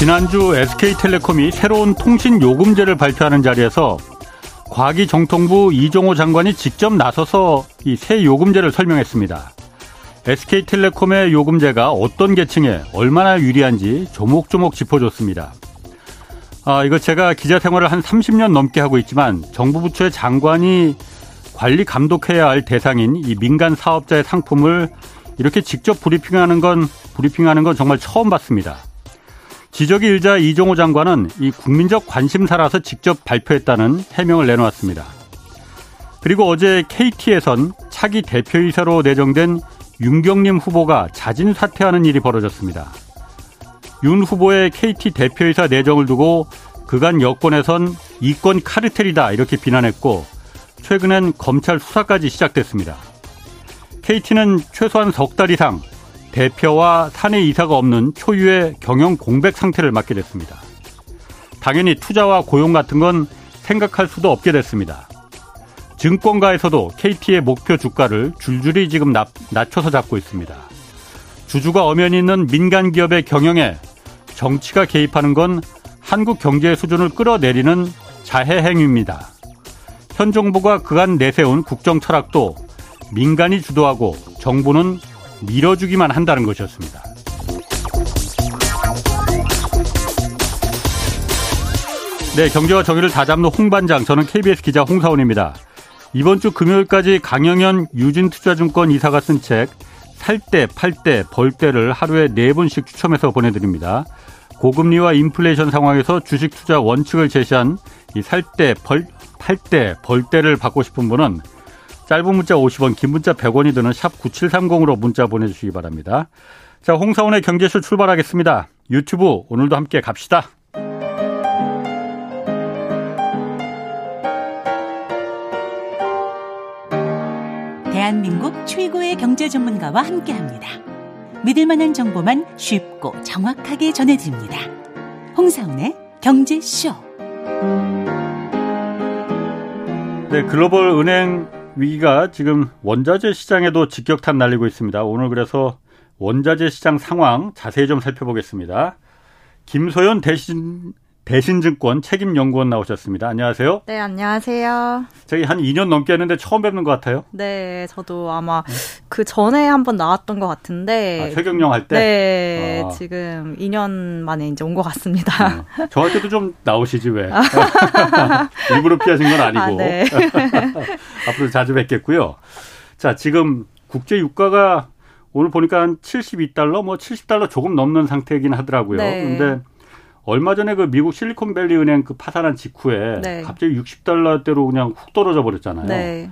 지난주 SK텔레콤이 새로운 통신 요금제를 발표하는 자리에서 과기정통부 이종호 장관이 직접 나서서 이 새 요금제를 설명했습니다. SK텔레콤의 요금제가 어떤 계층에 얼마나 유리한지 조목조목 짚어줬습니다. 아, 이거 제가 기자 생활을 한 30년 넘게 하고 있지만 정부 부처의 장관이 관리 감독해야 할 대상인 이 민간 사업자의 상품을 이렇게 직접 브리핑하는 건 브리핑하는 건 정말 처음 봤습니다. 지적이 일자 이종호 장관은 이 국민적 관심사라서 직접 발표했다는 해명을 내놓았습니다. 그리고 어제 KT에선 차기 대표이사로 내정된 윤경림 후보가 자진 사퇴하는 일이 벌어졌습니다. 윤 후보의 KT 대표이사 내정을 두고 그간 여권에선 이권 카르텔이다 이렇게 비난했고 최근엔 검찰 수사까지 시작됐습니다. KT는 최소한 석 달 이상 대표와 사내 이사가 없는 초유의 경영 공백 상태를 맞게 됐습니다. 당연히 투자와 고용 같은 건 생각할 수도 없게 됐습니다. 증권가에서도 KT의 목표 주가를 줄줄이 지금 낮춰서 잡고 있습니다. 주주가 엄연히 있는 민간 기업의 경영에 정치가 개입하는 건 한국 경제의 수준을 끌어내리는 자해 행위입니다. 현 정부가 그간 내세운 국정 철학도 민간이 주도하고 정부는 밀어주기만 한다는 것이었습니다. 네, 경제와 정의를 다잡는 홍반장, 저는 KBS 기자 홍사원입니다. 이번 주 금요일까지 강영현 유진투자증권 이사가 쓴 책, 살 때, 팔 때, 벌 때를 하루에 네 분씩 추첨해서 보내드립니다. 고금리와 인플레이션 상황에서 주식 투자 원칙을 제시한 이 살 때, 벌, 팔 때, 벌 때를 받고 싶은 분은 짧은 문자 50원, 긴 문자 100원이 드는 샵 9730으로 문자 보내주시기 바랍니다. 자, 홍사원의 경제쇼 출발하겠습니다. 유튜브 오늘도 함께 갑시다. 대한민국 최고의 경제 전문가와 함께 합니다. 믿을 만한 정보만 쉽고 정확하게 전해드립니다. 홍사원의 경제쇼. 네, 글로벌 은행 위기가 지금 원자재 시장에도 직격탄 날리고 있습니다. 오늘 그래서 원자재 시장 상황 자세히 좀 살펴보겠습니다. 김소연 대신 대신증권 책임연구원 나오셨습니다. 안녕하세요. 네, 안녕하세요. 저희 한 2년 넘게 했는데 처음 뵙는 것 같아요. 네, 저도 아마 네. 그 전에 한번 나왔던 것 같은데. 아, 최경영 할 때? 네, 아. 지금 2년 만에 이제 온 것 같습니다. 음. 저한테도 좀 나오시지 왜. 일부러 피하신 건 아니고. 아, 네. 앞으로 자주 뵙겠고요. 자, 지금 국제 유가가 오늘 보니까 한 72달러, 뭐 70달러 조금 넘는 상태이긴 하더라고요. 네. 근데 얼마 전에 그 미국 실리콘밸리 은행 그 파산한 직후에 네. 갑자기 60달러대로 그냥 훅 떨어져 버렸잖아요. 네.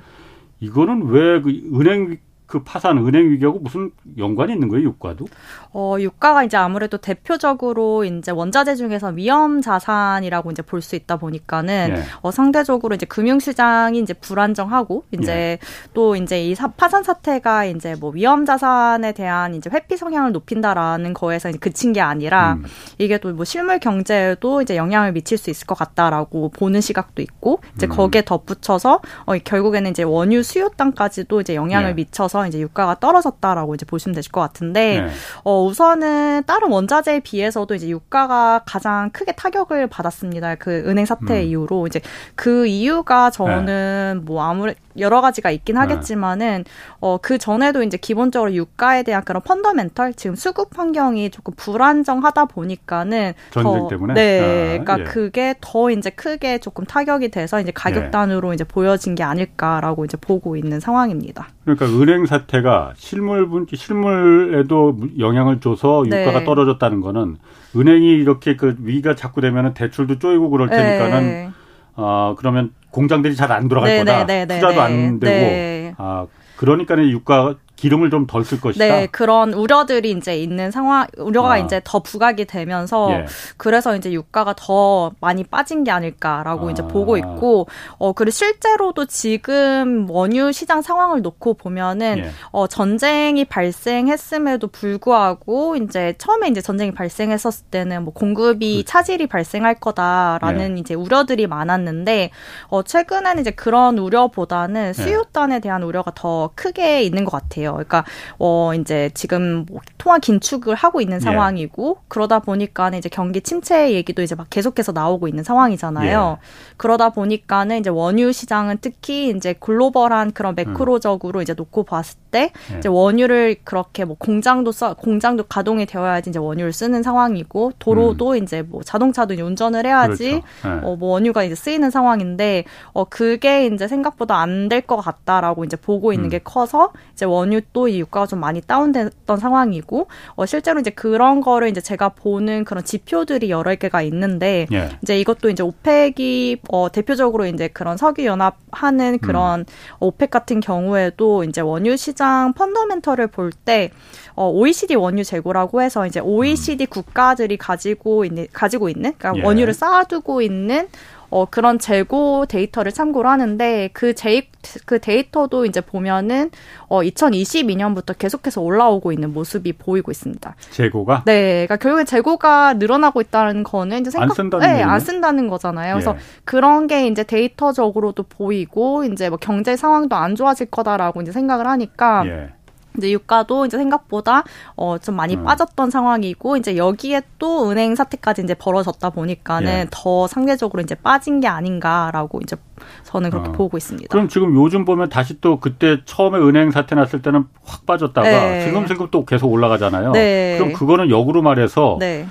이거는 왜 그 은행 그 파산 은행 위기하고 무슨 연관이 있는 거예요, 유가도? 어, 유가가 이제 아무래도 대표적으로 이제 원자재 중에서 위험 자산이라고 이제 볼 수 있다 보니까는 예. 어, 상대적으로 이제 금융 시장이 이제 불안정하고 이제 예. 또 이제 이 사, 파산 사태가 이제 뭐 위험 자산에 대한 이제 회피 성향을 높인다라는 거에서 그친 게 아니라 음. 이게 또 뭐 실물 경제에도 이제 영향을 미칠 수 있을 것 같다라고 보는 시각도 있고 이제 음. 거기에 덧붙여서 어, 결국에는 이제 원유 수요 땅까지도 이제 영향을 예. 미쳐서 따라서 이제 유가가 떨어졌다라고 이제 보시면 되실 것 같은데 네. 어, 우선은 다른 원자재에 비해서도 이제 유가가 가장 크게 타격을 받았습니다. 그 은행 사태 음. 이후로 이제 그 이유가 저는 네. 뭐 아무래 여러 가지가 있긴 네. 하겠지만은 어, 그 전에도 이제 기본적으로 유가에 대한 그런 펀더멘털 지금 수급 환경이 조금 불안정하다 보니까는 전쟁 더, 때문에 네, 아, 그러니까 예. 그게 더 이제 크게 조금 타격이 돼서 이제 가격 단으로 예. 이제 보여진 게 아닐까라고 이제 보고 있는 상황입니다. 그러니까 은행 사태가 실물 분 실물에도 영향을 줘서 유가가 네. 떨어졌다는 거는 은행이 이렇게 그 위기가 자꾸 되면은 대출도 쪼이고 그럴 테니까는 네. 어 그러면 공장들이 잘 안 돌아갈 네, 거다. 네, 네, 투자도 안 되고 아 그러니까는 유가 기름을 좀 덜 쓸 것이다. 네, 그런 우려들이 이제 있는 상황, 우려가 아. 이제 더 부각이 되면서 예. 그래서 이제 유가가 더 많이 빠진 게 아닐까라고 아. 이제 보고 있고, 어 그리고 실제로도 지금 원유 시장 상황을 놓고 보면은 예. 어 전쟁이 발생했음에도 불구하고 이제 처음에 이제 전쟁이 발생했었을 때는 뭐 공급이 그 차질이 발생할 거다라는 예. 이제 우려들이 많았는데 어 최근에는 이제 그런 우려보다는 예. 수요단에 대한 우려가 더 크게 있는 것 같아요. 같아요. 그러니까 어 이제 지금 뭐 통화 긴축을 하고 있는 예. 상황이고 예. 그러다 보니까는 이제 경기 침체 얘기도 이제 막 계속해서 나오고 있는 상황이잖아요. 예. 그러다 보니까는 이제 원유 시장은 특히 이제 글로벌한 그런 매크로적으로 음. 이제 놓고 봤을 때 예. 이제 원유를 그렇게 뭐 공장도 써 공장도 가동이 되어야지 이제 원유를 쓰는 상황이고 도로도 음. 이제 뭐 자동차도 운전을 해야지 그렇죠. 예. 어뭐 원유가 이제 쓰이는 상황인데 어 그게 이제 생각보다 안 될 것 같다라고 이제 보고 있는 음. 게 커서 이제 원유 또이 유가가 좀 많이 다운됐던 상황이고 어 실제로 이제 그런 거를 이제 제가 보는 그런 지표들이 여러 개가 있는데 예. 이제 이것도 이제 오펙이 어 대표적으로 이제 그런 석유 연합 하는 그런 음. OPEC 같은 경우에도 이제 원유 시장 펀더멘털을 볼 때 어, OECD 원유 재고라고 해서 이제 OECD 음. 국가들이 가지고 있는 가지고 있는 그러니까 예. 원유를 쌓아두고 있는 어, 그런 재고 데이터를 참고로 하는데 그 제, 그 데이터도 이제 보면은 어, 2022년부터 계속해서 올라오고 있는 모습이 보이고 있습니다. 재고가? 네. 그러니까 결국에 재고가 늘어나고 있다는 거는 이제 생각, 안 쓴다는, 네, 안 쓴다는 거잖아요. 그래서 예. 그런 게 이제 데이터적으로도 보이고 이제 뭐 경제 상황도 안 좋아질 거다라고 이제 생각을 하니까 예. 이제 유가도 이제 생각보다 어 좀 많이 음. 빠졌던 상황이고 이제 여기에 또 은행 사태까지 이제 벌어졌다 보니까는 예. 더 상대적으로 이제 빠진 게 아닌가라고 이제 저는 그렇게 어. 보고 있습니다. 그럼 지금 요즘 보면 다시 또 그때 처음에 은행 사태 났을 때는 확 빠졌다가 네. 슬금슬금 또 계속 올라가잖아요. 네. 그럼 그거는 역으로 말해서 네.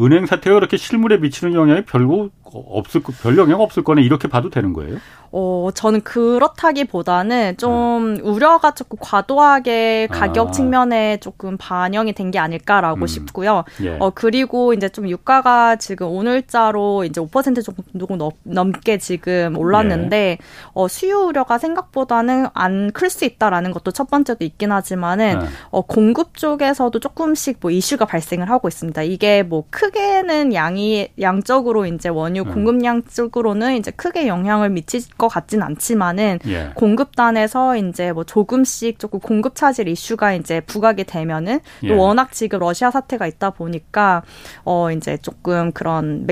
은행 사태가 그렇게 실물에 미치는 영향이 별로 없을 별 영향 없을 거네 이렇게 봐도 되는 거예요? 어 저는 그렇다기보다는 좀 네. 우려가 조금 과도하게 가격 아. 측면에 조금 반영이 된 게 아닐까라고 음. 싶고요. 예. 어 그리고 이제 좀 유가가 지금 오늘자로 이제 5% 정도 넘게 지금 올랐는데 예. 어 수요 우려가 생각보다는 안 클 수 있다라는 것도 첫 번째도 있긴 하지만은 네. 어 공급 쪽에서도 조금씩 뭐 이슈가 발생을 하고 있습니다. 이게 뭐 크게는 양이 양적으로 이제 원유 원유 음. 공급량 쪽으로는 이제 크게 영향을 미칠 것 같진 않지만은 예. 공급단에서 이제 뭐 조금씩 조금 공급 차질 이슈가 이제 부각이 되면은 예. 워낙 지금 러시아 사태가 있다 보니까 어 이제 조금 그런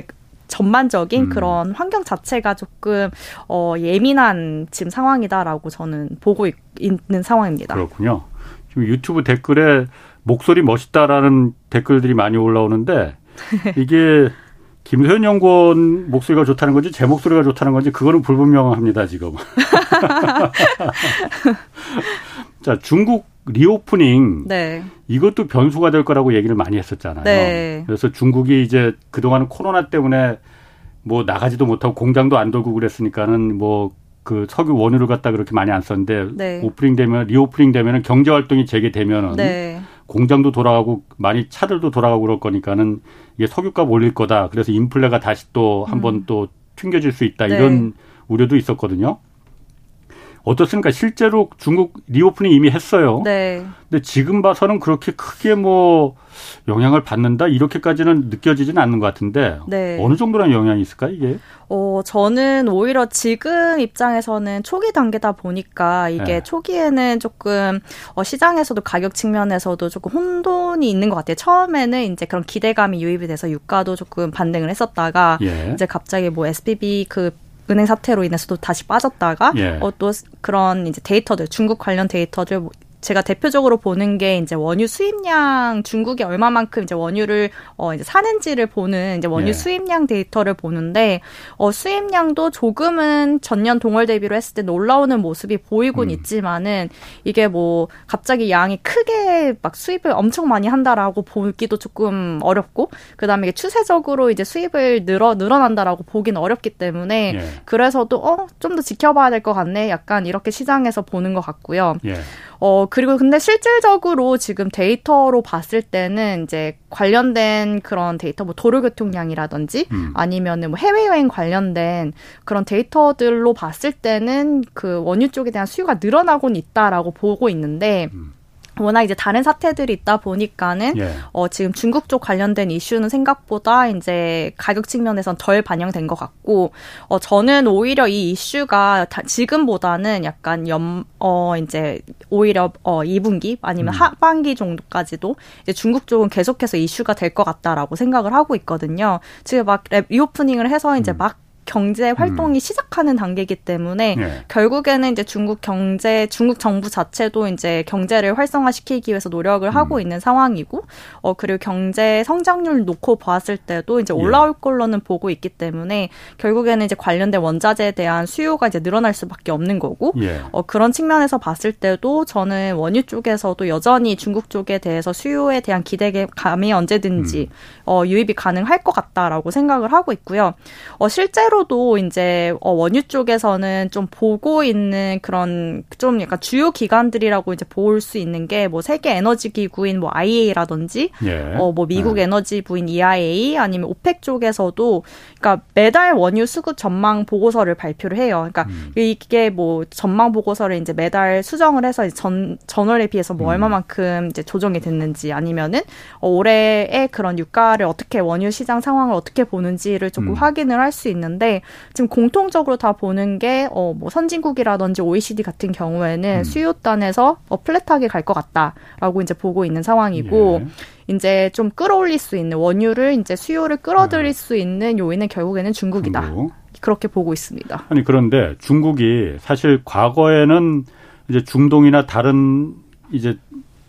전반적인 음. 그런 환경 자체가 조금 어 예민한 지금 상황이다라고 저는 보고 있, 는 상황입니다. 그렇군요. 지금 유튜브 댓글에 목소리 멋있다라는 댓글들이 많이 올라오는데 이게 김소연 연구원 목소리가 좋다는 건지 제 목소리가 좋다는 건지 그거는 불분명합니다 지금. 자 중국 reopening 네. 이것도 변수가 될 거라고 얘기를 많이 했었잖아요. 네. 그래서 중국이 이제 그동안 코로나 때문에 뭐 나가지도 못하고 공장도 안 돌고 그랬으니까는 뭐 그 석유 원유를 갖다 그렇게 많이 안 썼는데 네. 오프닝 되면 reopening 되면은 경제 활동이 재개되면은 네. 공장도 돌아가고 많이 차들도 돌아가고 그럴 거니까는 이게 석유값 올릴 거다. 그래서 인플레가 다시 또 한번 음. 또 튕겨질 수 있다. 이런 네. 우려도 있었거든요. 어떻습니까? 실제로 중국 reopening 이미 했어요. 네. 근데 지금 봐서는 그렇게 크게 뭐 영향을 받는다 이렇게까지는 느껴지지는 않는 것 같은데 네. 어느 정도란 영향이 있을까 이게? 어 저는 오히려 지금 입장에서는 초기 단계다 보니까 이게 네. 초기에는 조금 어, 시장에서도 가격 측면에서도 조금 혼돈이 있는 것 같아요. 처음에는 이제 그런 기대감이 유입이 돼서 유가도 조금 반등을 했었다가 예. 이제 갑자기 뭐 SVB 그 은행 사태로 인해서도 다시 빠졌다가 예. 어, 또 그런 이제 데이터들 중국 관련 데이터들 제가 대표적으로 보는 게 이제 원유 수입량 중국이 얼마만큼 이제 원유를 어 이제 사는지를 보는 이제 원유 예. 수입량 데이터를 보는데 어 수입량도 조금은 전년 동월 대비로 했을 때 올라오는 모습이 보이곤 음. 있지만은 이게 뭐 갑자기 양이 크게 막 수입을 엄청 많이 한다라고 보기도 조금 어렵고 그다음에 이게 추세적으로 이제 수입을 늘어 늘어난다라고 보기는 어렵기 때문에 예. 그래서도 어좀 더 지켜봐야 될 것 같네 약간 이렇게 시장에서 보는 것 같고요. 예. 어, 그리고 근데 실질적으로 지금 데이터로 봤을 때는 이제 관련된 그런 데이터, 뭐 도로교통량이라든지 음. 아니면은 뭐 해외여행 관련된 그런 데이터들로 봤을 때는 그 원유 쪽에 대한 수요가 늘어나곤 있다라고 보고 있는데 음. 워낙 이제 다른 사태들이 있다 보니까는 예. 어 지금 중국 쪽 관련된 이슈는 생각보다 이제 가격 측면에선 덜 반영된 것 같고 어 저는 오히려 이 이슈가 다 지금보다는 약간 염어 이제 오히려 어 2분기 아니면 음. 하반기 정도까지도 이제 중국 쪽은 계속해서 이슈가 될 것 같다라고 생각을 하고 있거든요. 지금 막 리오프닝을 해서 이제 음. 막 경제 활동이 음. 시작하는 단계이기 때문에 네. 결국에는 이제 중국 경제, 중국 정부 자체도 이제 경제를 활성화시키기 위해서 노력을 음. 하고 있는 상황이고, 어 그리고 경제 성장률 놓고 봤을 때도 이제 예. 올라올 예. 걸로는 보고 있기 때문에 결국에는 이제 관련된 원자재에 대한 수요가 이제 늘어날 수밖에 없는 거고, 예. 어 그런 측면에서 봤을 때도 저는 원유 쪽에서도 여전히 중국 쪽에 대해서 수요에 대한 기대감이 언제든지 음. 어 유입이 가능할 것 같다라고 생각을 하고 있고요. 어 실제로 실제로도 이제 어, 원유 쪽에서는 좀 보고 있는 그런 좀 약간 주요 기관들이라고 이제 볼 수 있는 게 뭐 세계 에너지 기구인 뭐 IEA라든지 예. 어뭐 미국 네. 에너지 부인 EIA 아니면 오펙 쪽에서도 그러니까 매달 원유 수급 전망 보고서를 발표를 해요. 그러니까 음. 이게 뭐 전망 보고서를 이제 매달 수정을 해서 전 전월에 비해서 뭐 음. 얼마만큼 이제 조정이 됐는지 아니면은 어, 올해의 그런 유가를 어떻게 원유 시장 상황을 어떻게 보는지를 조금 음. 확인을 할 수 있는데 있는데 지금 공통적으로 다 보는 게 어 뭐 선진국이라든지 OECD 같은 경우에는 음. 수요단에서 어 플랫하게 갈 것 같다라고 이제 보고 있는 상황이고 예. 이제 좀 끌어올릴 수 있는 원유를 이제 수요를 끌어들일 음. 수 있는 요인은 결국에는 중국이다. 중국. 그렇게 보고 있습니다. 아니 그런데 중국이 사실 과거에는 이제 중동이나 다른 이제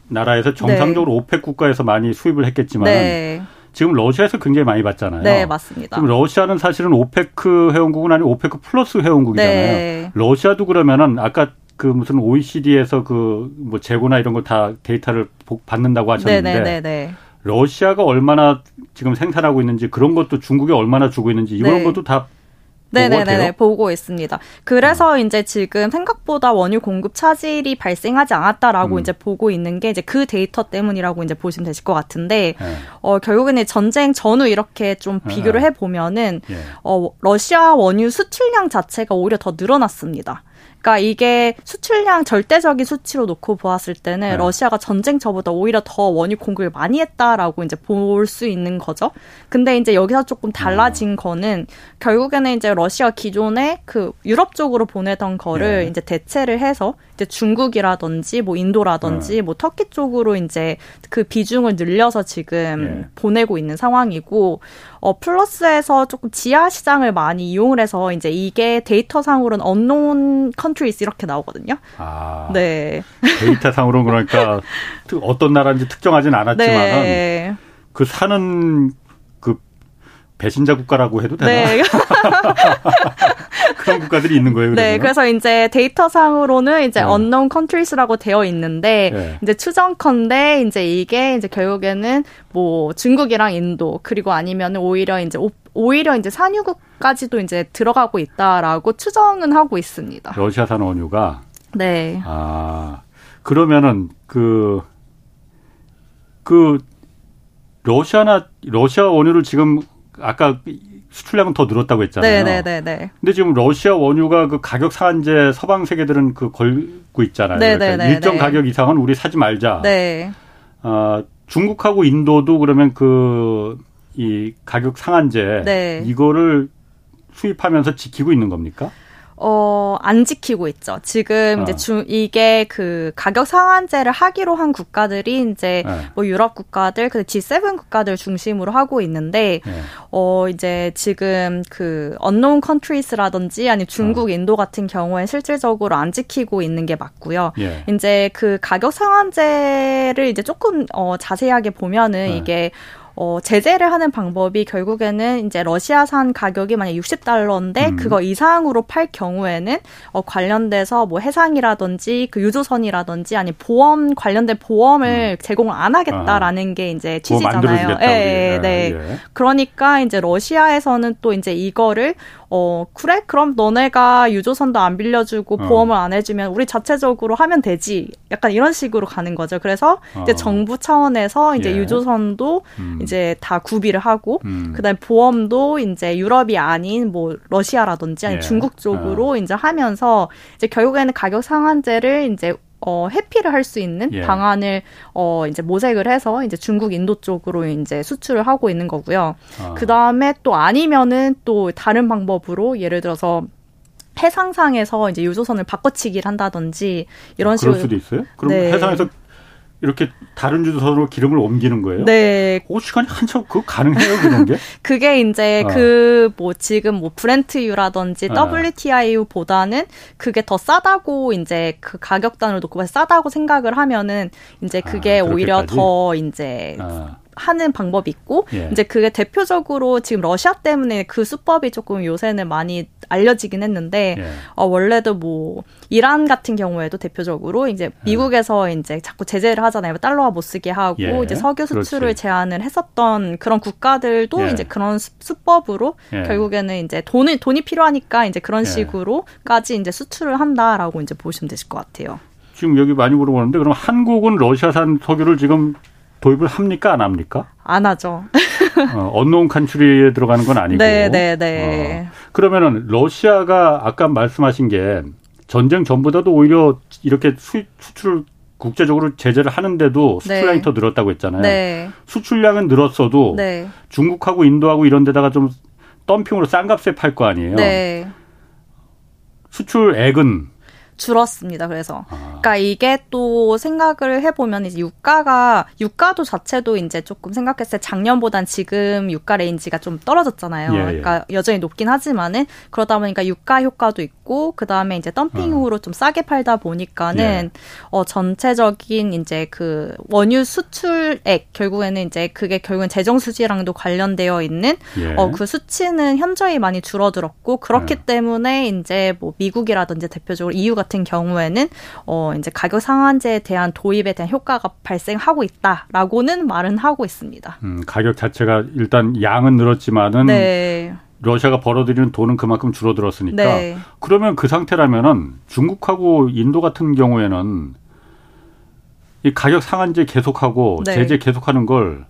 나라에서 정상적으로 네. OPEC 국가에서 많이 수입을 했겠지만 네. 지금 러시아에서 굉장히 많이 받잖아요. 네, 맞습니다. 지금 러시아는 사실은 OPEC 회원국은 아니고 OPEC 플러스 회원국이잖아요. 네. 러시아도 그러면은 아까 그 무슨 OECD에서 그 뭐 재고나 이런 걸다 데이터를 받는다고 하셨는데 네, 네, 네, 러시아가 얼마나 지금 생산하고 있는지 그런 것도 중국에 얼마나 주고 있는지 이런 네. 것도 다 네네네 보고 있습니다. 그래서 음. 이제 지금 생각보다 원유 공급 차질이 발생하지 않았다라고 음. 이제 보고 있는 게 이제 그 데이터 때문이라고 이제 보시면 되실 것 같은데 네. 어 결국에는 전쟁 전후 이렇게 좀 네. 비교를 해 보면은 네. 어 러시아 원유 수출량 자체가 오히려 더 늘어났습니다. 그러니까 이게 수출량 절대적인 수치로 놓고 보았을 때는 네. 러시아가 전쟁 저보다 오히려 더 원유 공급을 많이 했다라고 이제 볼 수 있는 거죠. 근데 이제 여기서 조금 달라진 어. 거는 결국에는 이제 러시아 기존에 그 유럽 쪽으로 보내던 거를 네. 이제 대체를 해서 이제 중국이라든지 뭐 인도라든지 네. 뭐 터키 쪽으로 이제 그 비중을 늘려서 지금 네. 보내고 있는 상황이고 어 플러스에서 조금 지하 시장을 많이 이용을 해서 이제 이게 데이터상으로는 unknown countries 이렇게 나오거든요. 아. 네. 데이터상으로는 그러니까 어떤 나라인지 특정하진 않았지만 네. 그 사는 배신자 국가라고 해도 되나? 네. 그런 국가들이 있는 거예요. 그러면? 네, 그래서 이제 데이터상으로는 이제 네. unknown countries라고 되어 있는데 네. 이제 추정컨대 이제 이게 이제 결국에는 뭐 중국이랑 인도 그리고 아니면 오히려 이제 오히려 이제 산유국까지도 이제 들어가고 있다라고 추정은 하고 있습니다. 러시아산 원유가 네. 아 그러면은 그그 그 러시아나 러시아 원유를 지금 아까 수출량은 더 늘었다고 했잖아요. 네네네. 네, 네, 네. 근데 지금 러시아 원유가 그 가격 상한제 서방 세계들은 그 걸고 있잖아요. 네네네. 그러니까 일정 가격 이상은 우리 사지 말자. 네. 어, 중국하고 인도도 그러면 그 이 가격 상한제 네. 이거를 수입하면서 지키고 있는 겁니까? 어, 안 지키고 있죠. 지금 어. 이제 주, 이게 그 가격 상한제를 하기로 한 국가들이 이제 네. 뭐 유럽 국가들, 그 G7 국가들 중심으로 하고 있는데, 네. 어, 이제 지금 그 unknown countries라든지 아니 중국, 어. 인도 같은 경우에 실질적으로 안 지키고 있는 게 맞고요. 예. 이제 그 가격 상한제를 이제 조금 어, 자세하게 보면은 네. 이게 어, 제재를 하는 방법이 결국에는 이제 러시아산 가격이 만약 60달러인데 음. 그거 이상으로 팔 경우에는 어, 관련돼서 뭐 해상이라든지 그 유조선이라든지 아니 보험 관련된 보험을 음. 제공을 안 하겠다라는 아. 게 이제 취지잖아요. 예, 예, 네. 예. 그러니까 이제 러시아에서는 또 이제 이거를 어, 그래? 그럼 너네가 유조선도 안 빌려주고 어. 보험을 안 해주면 우리 자체적으로 하면 되지. 약간 이런 식으로 가는 거죠. 그래서 어. 이제 정부 차원에서 이제 예. 유조선도 음. 이제 다 구비를 하고, 음. 그 다음에 보험도 이제 유럽이 아닌 뭐 러시아라든지 아니 예. 중국 쪽으로 어. 이제 하면서 이제 결국에는 가격 상한제를 이제 어, 회피를 할 수 있는 예. 방안을 어, 이제 모색을 해서 이제 중국 인도 쪽으로 이제 수출을 하고 있는 거고요. 아. 그 다음에 또 아니면은 또 다른 방법으로 예를 들어서 해상상에서 이제 유조선을 바꿔치기를 한다든지 이런 아, 식으로. 그럴 수도 있어요? 그럼 네. 해상에서 이렇게 다른 주소로 기름을 옮기는 거예요? 네. 오, 시간이 한참 그거 가능해요, 그런 게? 그게 이제 어. 그뭐 지금 뭐 브렌트유라든지 어. WTI유보다는 그게 더 싸다고 이제 그 가격단을 놓고 싸다고 생각을 하면은 이제 그게 아, 오히려 더 이제 아. 하는 방법이 있고 예. 이제 그게 대표적으로 지금 러시아 때문에 그 수법이 조금 요새는 많이 알려지긴 했는데 예. 어, 원래도 뭐 이란 같은 경우에도 대표적으로 이제 예. 미국에서 예. 이제 자꾸 제재를 하잖아요. 달러화 못 쓰게 하고 예. 이제 석유 수출을 그렇지. 제한을 했었던 그런 국가들도 예. 이제 그런 수, 법으로 결국에는 이제 돈을 돈이 필요하니까 이제 그런 식으로까지 이제 수출을 한다라고 이제 보시면 되실 것 같아요. 지금 여기 많이 물어보는데 그럼 한국은 러시아산 석유를 지금 도입을 합니까 안 합니까? 안 하죠. 어, 언노운 칸츄리에 들어가는 건 아니고. 네, 네, 네. 어, 그러면은 러시아가 아까 말씀하신 게 전쟁 전보다도 오히려 이렇게 수, 수출을 국제적으로 제재를 하는데도 수출량이 네. 더 늘었다고 했잖아요. 네. 수출량은 늘었어도 네. 중국하고 인도하고 이런 데다가 좀 덤핑으로 싼 값에 팔 거 아니에요. 네. 수출액은 줄었습니다. 그래서. 아. 그러니까 이게 또 생각을 해보면 이제 유가가, 유가도 자체도 이제 조금 생각했을 때 작년보단 지금 유가 range가 좀 떨어졌잖아요. 예, 예. 그러니까 여전히 높긴 하지만은 그러다 보니까 유가 효과도 있고 그 다음에 이제 덤핑으로 어. 좀 싸게 팔다 보니까는 예. 어, 전체적인 이제 그 원유 수출액 결국에는 이제 그게 결국엔 재정 수지랑도 관련되어 있는 예. 어, 그 수치는 현저히 많이 줄어들었고 그렇기 예. 때문에 이제 뭐 미국이라든지 대표적으로 EU 같은 경우에는 어 이제 가격 상한제에 대한 도입에 대한 효과가 발생하고 있다라고는 말은 하고 있습니다. 음, 가격 자체가 일단 양은 늘었지만은 네. 러시아가 벌어들이는 돈은 그만큼 줄어들었으니까 네. 그러면 그 상태라면은 중국하고 인도 같은 경우에는 이 가격 상한제 계속하고 네. 제재 계속하는 걸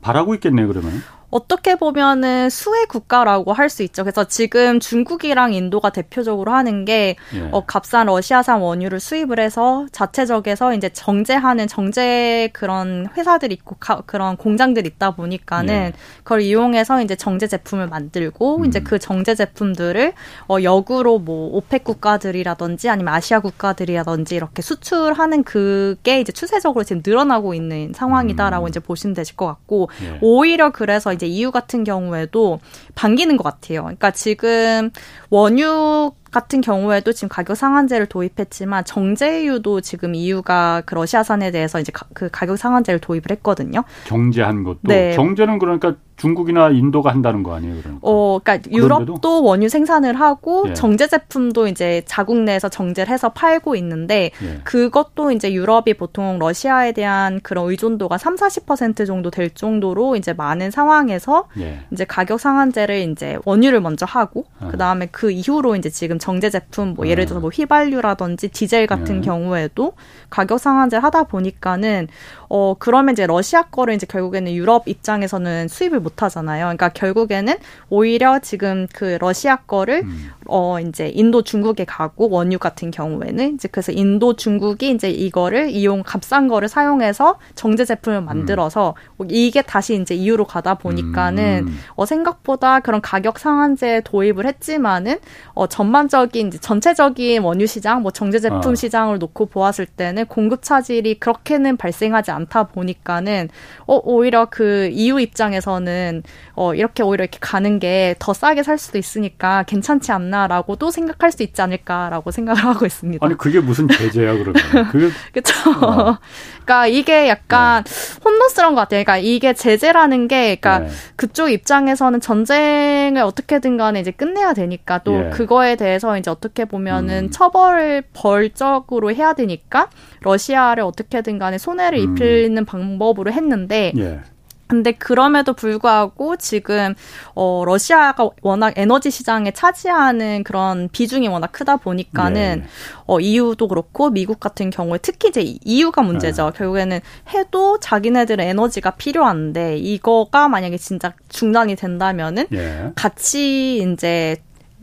바라고 있겠네요, 그러면. 어떻게 보면은 수혜 국가라고 할 수 있죠. 그래서 지금 중국이랑 인도가 대표적으로 하는 게 예. 어, 값싼 러시아산 원유를 수입을 해서 자체적에서 이제 정제하는 정제 그런 회사들 있고 가, 그런 공장들 있다 보니까는 예. 그걸 이용해서 이제 정제 제품을 만들고 음. 이제 그 정제 제품들을 어, 역으로 뭐 오펙 국가들이라든지 아니면 아시아 국가들이라든지 이렇게 수출하는 그게 이제 추세적으로 지금 늘어나고 있는 상황이다라고 음. 이제 보시면 되실 것 같고 예. 오히려 그래서 이제 이제 EU 같은 경우에도 반기는 것 같아요. 그러니까 지금 원유 같은 경우에도 지금 가격 상한제를 도입했지만 정제유도 지금 EU가 그 러시아산에 대해서 이제 가, 그 가격 상한제를 도입을 했거든요. 정제한 것도 네. 정제는 그러니까 중국이나 인도가 한다는 거 아니에요, 그러니까? 어, 그러니까 유럽도 원유 생산을 하고 예. 정제 제품도 이제 자국 내에서 정제를 해서 팔고 있는데 예. 그것도 이제 유럽이 보통 러시아에 대한 그런 의존도가 3, 40% 정도 될 정도로 이제 많은 상황에서 예. 이제 가격 상한제를 이제 원유를 먼저 하고 아. 그다음에 그 이후로 이제 지금 정제 제품 뭐 예를 들어서 뭐 휘발유라든지 디젤 같은 예. 경우에도 가격 상한제 하다 보니까는 어 그러면 이제 러시아 거를 이제 결국에는 유럽 입장에서는 수입을 못 하잖아요. 그러니까 결국에는 오히려 지금 그 러시아 거를 음. 어 이제 인도 중국에 가고 원유 같은 경우에는 이제 그래서 인도 중국이 이제 이거를 이용 값싼 거를 사용해서 정제 제품을 음. 만들어서 음. 이게 다시 이제 이유로 가다 보니까는 음. 어 생각보다 그런 가격 상한제 도입을 했지만은 어 전반적 인 이제 전체적인 원유 시장 뭐 정제 제품 어. 시장을 놓고 보았을 때는 공급 차질이 그렇게는 발생하지 않다 보니까는 어 오히려 그 EU 입장에서는 어 이렇게 오히려 이렇게 가는 게 더 싸게 살 수도 있으니까 괜찮지 않나 않나라고도 생각할 수 있지 않을까라고 생각을 하고 있습니다. 아니 그게 무슨 제재야 그러면? 그게 그렇죠. 어. 그러니까 이게 약간 네. 혼돈스러운 것 같아요. 그러니까 이게 제재라는 게, 그러니까 네. 그쪽 입장에서는 전쟁을 어떻게든 간에 이제 끝내야 되니까 또 예. 그거에 대해서 이제 어떻게 보면은 음. 처벌을 벌적으로 해야 되니까 러시아를 어떻게든 간에 손해를 음. 입히는 방법으로 했는데. 예. 근데 그럼에도 불구하고 지금 어 러시아가 워낙 에너지 시장에 차지하는 그런 비중이 워낙 크다 보니까는 네. 어 EU도 그렇고 미국 같은 경우에 특히 이제 EU가 문제죠. 네. 결국에는 해도 자기네들은 에너지가 필요한데 이거가 만약에 진짜 중단이 된다면은 네. 같이 이제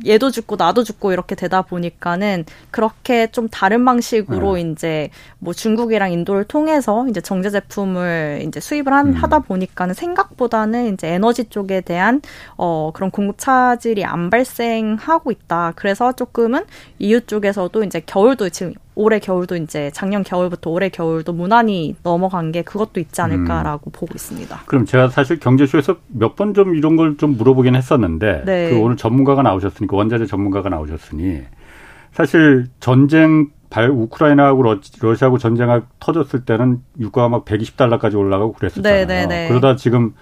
얘도 죽고 나도 죽고 이렇게 되다 보니까는 그렇게 좀 다른 방식으로 네. 이제 뭐 중국이랑 인도를 통해서 이제 정제 제품을 이제 수입을 한, 음. 하다 보니까는 생각보다는 이제 에너지 쪽에 대한 어 그런 공급 차질이 안 발생하고 있다. 그래서 조금은 EU 쪽에서도 이제 겨울도 지금 올해 겨울도 이제 작년 겨울부터 올해 겨울도 무난히 넘어간 게 그것도 있지 않을까라고 음. 보고 있습니다. 그럼 제가 사실 경제쇼에서 몇 번 좀 이런 걸 좀 물어보긴 했었는데 네. 그 오늘 전문가가 나오셨으니까 원자재 전문가가 나오셨으니 사실 전쟁 발 우크라이나하고 러시아하고 전쟁이 터졌을 때는 유가가 막 120달러까지 올라가고 그랬었잖아요. 네네네. 네, 네. 그러다 지금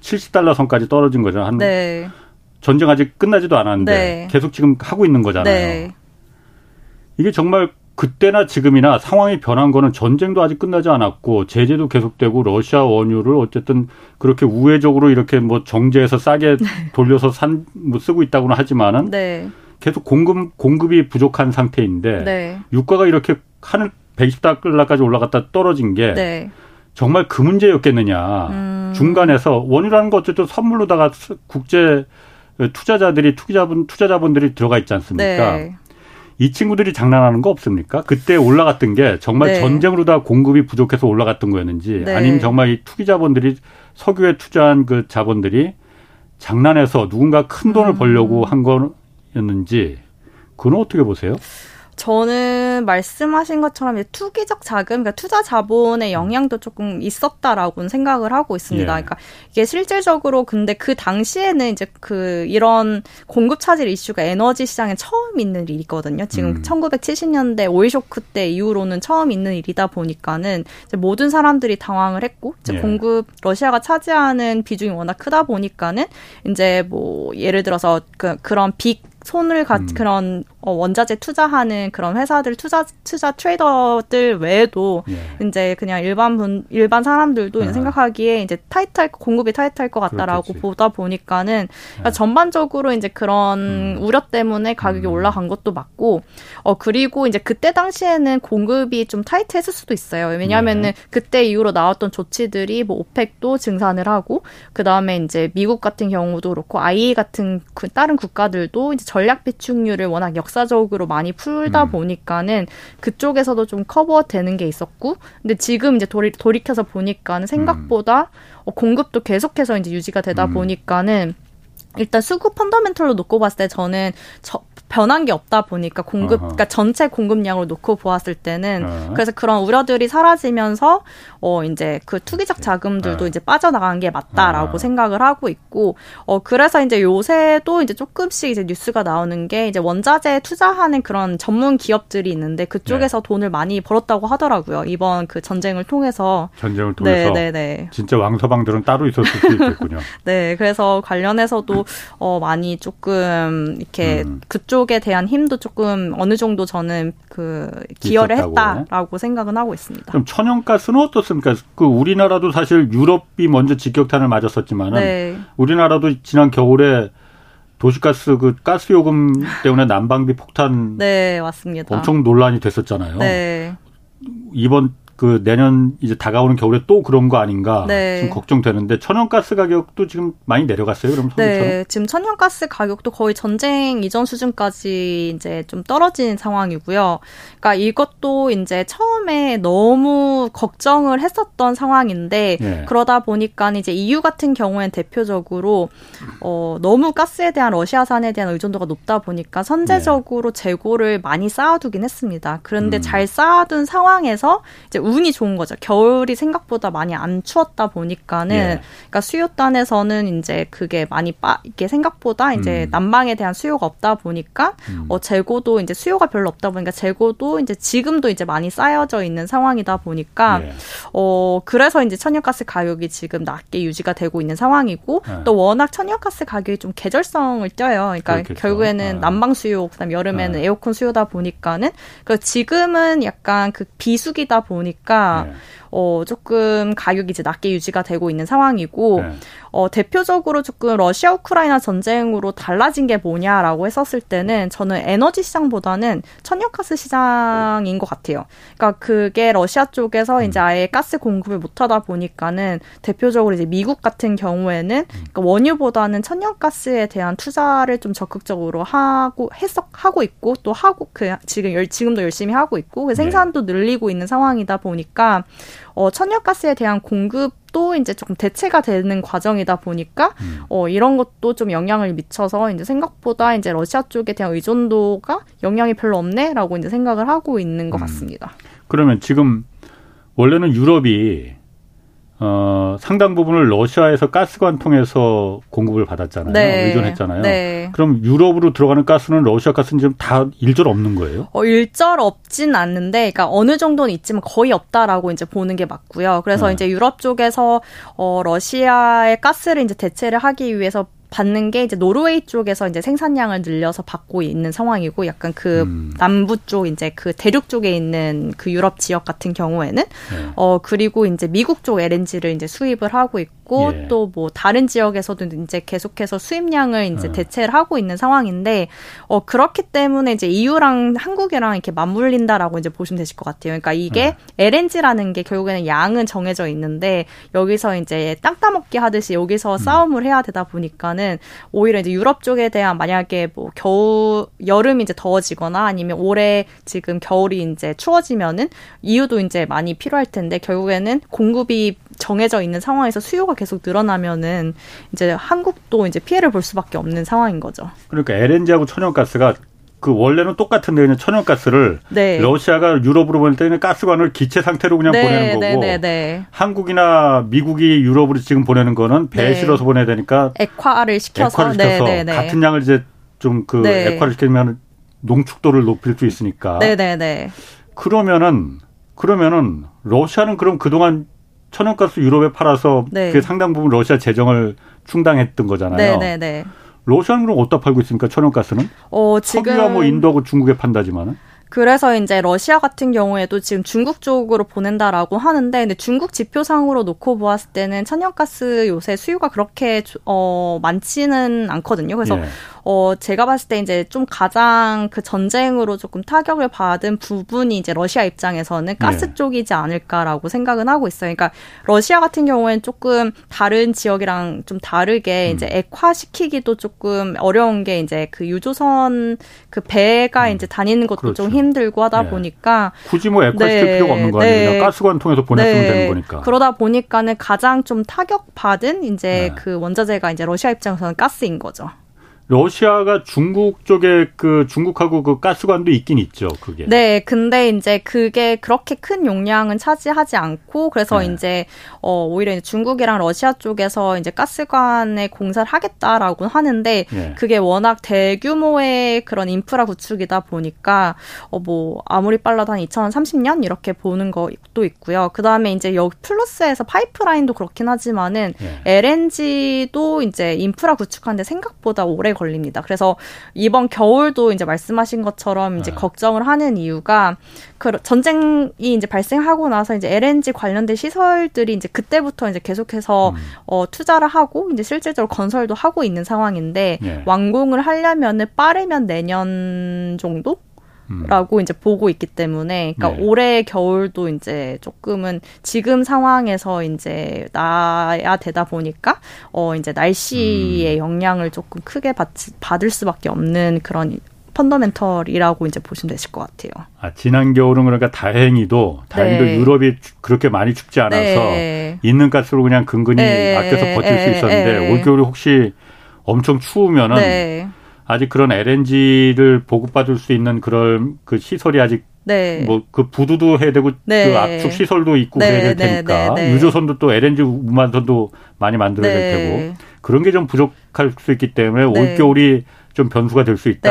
70달러 선까지 떨어진 거죠. 한 네. 전쟁 아직 끝나지도 않았는데 네. 계속 지금 하고 있는 거잖아요. 네. 이게 정말 그때나 지금이나 상황이 변한 거는 전쟁도 아직 끝나지 않았고 제재도 계속되고 러시아 원유를 어쨌든 그렇게 우회적으로 이렇게 뭐 정제해서 싸게 네. 돌려서 산 뭐 쓰고 있다고는 하지만은 네. 계속 공급 공급이 부족한 상태인데 네. 유가가 이렇게 하늘 120달러까지 올라갔다 떨어진 게 네. 정말 그 문제였겠느냐. 음. 중간에서 원유라는 거 어쨌든 선물로다가 국제 투자자들이 투자자분 투자자분들이 들어가 있지 않습니까? 네. 이 친구들이 장난하는 거 없습니까? 그때 올라갔던 게 정말 네. 전쟁으로 다 공급이 부족해서 올라갔던 거였는지 네. 아니면 정말 이 투기 자본들이 석유에 투자한 그 자본들이 장난해서 누군가 큰 돈을 음. 벌려고 한 거였는지 그건 어떻게 보세요? 저는 말씀하신 것처럼 투기적 자금, 그러니까 투자 자본의 영향도 조금 있었다라고는 생각을 하고 있습니다. 예. 그러니까 이게 실질적으로 근데 그 당시에는 이제 그 이런 공급 차질 이슈가 에너지 시장에 처음 있는 일이거든요. 지금 음. 1970년대 오일 쇼크 때 이후로는 처음 있는 일이다 보니까는 이제 모든 사람들이 당황을 했고 이제 예. 공급 러시아가 차지하는 비중이 워낙 크다 보니까는 이제 뭐 예를 들어서 그 그런 빅 손을 가 음. 그런 어, 원자재 투자하는 그런 회사들 투자 투자 트레이더들 외에도 예. 이제 그냥 일반 분 일반 사람들도 아. 생각하기에 이제 타이트할 공급이 타이트할 것 같다라고 그렇겠지. 보다 보니까는 그러니까 예. 전반적으로 이제 그런 음. 우려 때문에 가격이 음. 올라간 것도 맞고 어 그리고 이제 그때 당시에는 공급이 좀 타이트했을 수도 있어요. 왜냐하면은 예. 그때 이후로 나왔던 조치들이 뭐 오펙도 증산을 하고 그 다음에 이제 미국 같은 경우도 그렇고 아이 같은 그 다른 국가들도 이제 전략 비축률을 워낙 역 사적으로 많이 풀다 음. 보니까는 그쪽에서도 좀 커버되는 게 있었고 근데 지금 이제 돌이, 돌이켜서 보니까는 생각보다 음. 어, 공급도 계속해서 이제 유지가 되다 음. 보니까는 일단 수급 펀더멘털로 놓고 봤을 때 저는 저, 변한 게 없다 보니까 공급, 어허. 그러니까 전체 공급량을 놓고 보았을 때는 어. 그래서 그런 우려들이 사라지면서 어 이제 그 투기적 네. 자금들도 어. 이제 빠져나간 게 맞다라고 어. 생각을 하고 있고 어 그래서 이제 요새도 이제 조금씩 이제 뉴스가 나오는 게 이제 원자재 투자하는 그런 전문 기업들이 있는데 그쪽에서 네. 돈을 많이 벌었다고 하더라고요 이번 그 전쟁을 통해서 전쟁을 통해서 네, 네, 네. 진짜 왕서방들은 따로 있었을 수 있겠군요. 네, 그래서 관련해서도 어 많이 조금 이렇게 음. 그쪽 쪽에 대한 힘도 조금 어느 정도 저는 그 기여를 있었다고. 했다라고 생각은 하고 있습니다. 그럼 천연가스는 어떻습니까? 그 우리나라도 사실 유럽이 먼저 직격탄을 맞았었지만은 네. 우리나라도 지난 겨울에 도시가스 그 가스 요금 때문에 난방비 폭탄 네 맞습니다. 엄청 논란이 됐었잖아요. 네. 이번 그 내년 이제 다가오는 겨울에 또 그런 거 아닌가 네. 지금 걱정되는데 천연가스 가격도 지금 많이 내려갔어요. 그럼 네, 지금 천연가스 가격도 거의 전쟁 이전 수준까지 이제 좀 떨어진 상황이고요. 그러니까 이것도 이제 처음에 너무 걱정을 했었던 상황인데 네. 그러다 보니까 이제 EU 같은 경우엔 대표적으로 어 너무 가스에 대한 러시아산에 대한 의존도가 높다 보니까 선제적으로 네. 재고를 많이 쌓아두긴 했습니다. 그런데 음. 잘 쌓아둔 상황에서 이제 운이 좋은 거죠. 겨울이 생각보다 많이 안 추웠다 보니까는 예. 그러니까 수요단에서는 이제 그게 많이 빠 이게 생각보다 이제 음. 난방에 대한 수요가 없다 보니까 음. 어 재고도 이제 수요가 별로 없다 보니까 재고도 이제 지금도 이제 많이 쌓여져 있는 상황이다 보니까 예. 어 그래서 이제 천연가스 가격이 지금 낮게 유지가 되고 있는 상황이고 예. 또 워낙 천연가스 가격이 좀 계절성을 띄어요. 그러니까 그렇겠죠. 결국에는 예. 난방 수요 그다음 여름에는 예. 에어컨 수요다 보니까는 그 지금은 약간 그 비수기다 보니까 보니까 네. 어 조금 가격이 이제 낮게 유지가 되고 있는 상황이고 네. 어 대표적으로 조금 러시아 우크라이나 전쟁으로 달라진 게 뭐냐라고 했었을 때는 저는 에너지 시장보다는 천연가스 시장인 것 같아요. 그러니까 그게 러시아 쪽에서 음. 이제 아예 가스 공급을 못 하다 보니까는 대표적으로 이제 미국 같은 경우에는 음. 그러니까 원유보다는 천연가스에 대한 투자를 좀 적극적으로 하고 해석 하고 있고 또 하고 그 지금 열, 지금도 열심히 하고 있고 그 네. 생산도 늘리고 있는 상황이다 보니 보니까 어, 천연가스에 대한 공급도 이제 조금 대체가 되는 과정이다 보니까 음. 어, 이런 것도 좀 영향을 미쳐서 이제 생각보다 이제 러시아 쪽에 대한 의존도가 영향이 별로 없네라고 이제 생각을 하고 있는 것 음. 같습니다. 그러면 지금 원래는 유럽이 어, 상당 부분을 러시아에서 가스관 통해서 공급을 받았잖아요. 네. 의존했잖아요. 네. 그럼 유럽으로 들어가는 가스는 러시아 가스는 지금 다 일절 없는 거예요? 어, 일절 없진 않는데, 그러니까 어느 정도는 있지만 거의 없다라고 이제 보는 게 맞고요. 그래서 네. 이제 유럽 쪽에서 어, 러시아의 가스를 이제 대체를 하기 위해서 받는 게 이제 노르웨이 쪽에서 이제 생산량을 늘려서 받고 있는 상황이고 약간 그 음. 남부 쪽 이제 그 대륙 쪽에 있는 그 유럽 지역 같은 경우에는 네. 어 그리고 이제 미국 쪽 LNG를 이제 수입을 하고 있고 예. 또뭐 다른 지역에서도 이제 계속해서 수입량을 이제 어. 대체를 하고 있는 상황인데 어 그렇기 때문에 이제 EU랑 한국이랑 이렇게 맞물린다라고 이제 보시면 되실 것 같아요. 그러니까 이게 어. LNG라는 게 결국에는 양은 정해져 있는데 여기서 이제 땅 따먹기 하듯이 여기서 음. 싸움을 해야 되다 보니까는 오히려 이제 유럽 쪽에 대한 만약에 뭐 겨우 여름이 이제 더워지거나 아니면 올해 지금 겨울이 이제 추워지면은 EU도 이제 많이 필요할 텐데 결국에는 공급이 정해져 있는 상황에서 수요가 계속 늘어나면은 이제 한국도 이제 피해를 볼 수밖에 없는 상황인 거죠. 그러니까 LNG하고 천연가스가 그 원래는 똑같은데 그냥 천연가스를 네. 러시아가 유럽으로 보낼 때는 가스관을 기체 상태로 그냥 네, 보내는 네, 거고 네, 네, 한국이나 미국이 유럽으로 지금 보내는 거는 배에 네. 실어서 보내야 되니까 액화를 시켜서, 액화를 시켜서 같은 양을 이제 좀 그 액화를 시키면 농축도를 높일 수 있으니까. 그러면은 그러면은 러시아는 그럼 그동안 천연가스 유럽에 팔아서 네. 그 상당 부분 러시아 재정을 충당했던 거잖아요. 러시아는 그럼 어디다 팔고 있습니까? 천연가스는? 어, 지금 석유와 뭐 인도하고 중국에 판다지만은. 그래서 이제 러시아 같은 경우에도 지금 중국 쪽으로 보낸다라고 하는데 근데 중국 지표상으로 놓고 보았을 때는 천연가스 요새 수요가 그렇게 어 많지는 않거든요. 그래서 예. 어, 제가 봤을 때 이제 좀 가장 그 전쟁으로 조금 타격을 받은 부분이 이제 러시아 입장에서는 가스 네. 쪽이지 않을까라고 생각은 하고 있어요. 그러니까 러시아 같은 경우에는 조금 다른 지역이랑 좀 다르게 음. 이제 액화시키기도 조금 어려운 게 이제 그 유조선 그 배가 음. 이제 다니는 것도 그렇죠. 좀 힘들고 하다 네. 보니까 굳이 뭐 액화시킬 네. 필요가 없는 거 아니에요. 네. 가스관 통해서 보냈으면 되는 거니까. 그러다 보니까는 가장 좀 타격받은 이제 네. 그 원자재가 이제 러시아 입장에서는 가스인 거죠. 러시아가 중국 쪽에 그 중국하고 그 가스관도 있긴 있죠, 그게. 네, 근데 이제 그게 그렇게 큰 용량은 차지하지 않고 그래서 네. 이제 어 오히려 중국이랑 러시아 쪽에서 이제 가스관에 공사를 하겠다라고 하는데 네. 그게 워낙 대규모의 그런 인프라 구축이다 보니까 어 뭐 아무리 빨라도 한 2030년 이렇게 보는 것도 있고요. 그다음에 이제 여기 플러스에서 파이프라인도 그렇긴 하지만은 네. LNG도 이제 인프라 구축하는데 생각보다 오래 걸립니다. 그래서 이번 겨울도 이제 말씀하신 것처럼 이제 네. 걱정을 하는 이유가 그 전쟁이 이제 발생하고 나서 이제 LNG 관련된 시설들이 이제 그때부터 이제 계속해서 음. 어 투자를 하고 이제 실제적으로 건설도 하고 있는 상황인데 네. 완공을 하려면은 빠르면 내년 정도 라고 이제 보고 있기 때문에 그러니까 네. 올해 겨울도 이제 조금은 지금 상황에서 이제 나야 되다 보니까 어 이제 날씨의 음. 영향을 조금 크게 받, 받을 수밖에 없는 그런 펀더멘털이라고 이제 보시면 되실 것 같아요. 아, 지난 겨울은 그러니까 다행히도 다행히도 네. 유럽이 그렇게 많이 춥지 않아서 네. 있는 가스로 그냥 근근히 네. 아껴서 버틸 수 네. 있었는데 네. 올 겨울이 혹시 엄청 추우면은 네. 아직 그런 LNG를 보급받을 수 있는 그런 그 시설이 아직 네. 뭐그 부두도 해야 되고 네. 그 압축 시설도 있고 네. 그래야 될 네. 테니까 네. 네. 유조선도 또 LNG 운반선도 많이 만들어야 될 테고 그런 게 좀 부족할 수 있기 때문에 올 겨울이 좀 변수가 될 수 있다.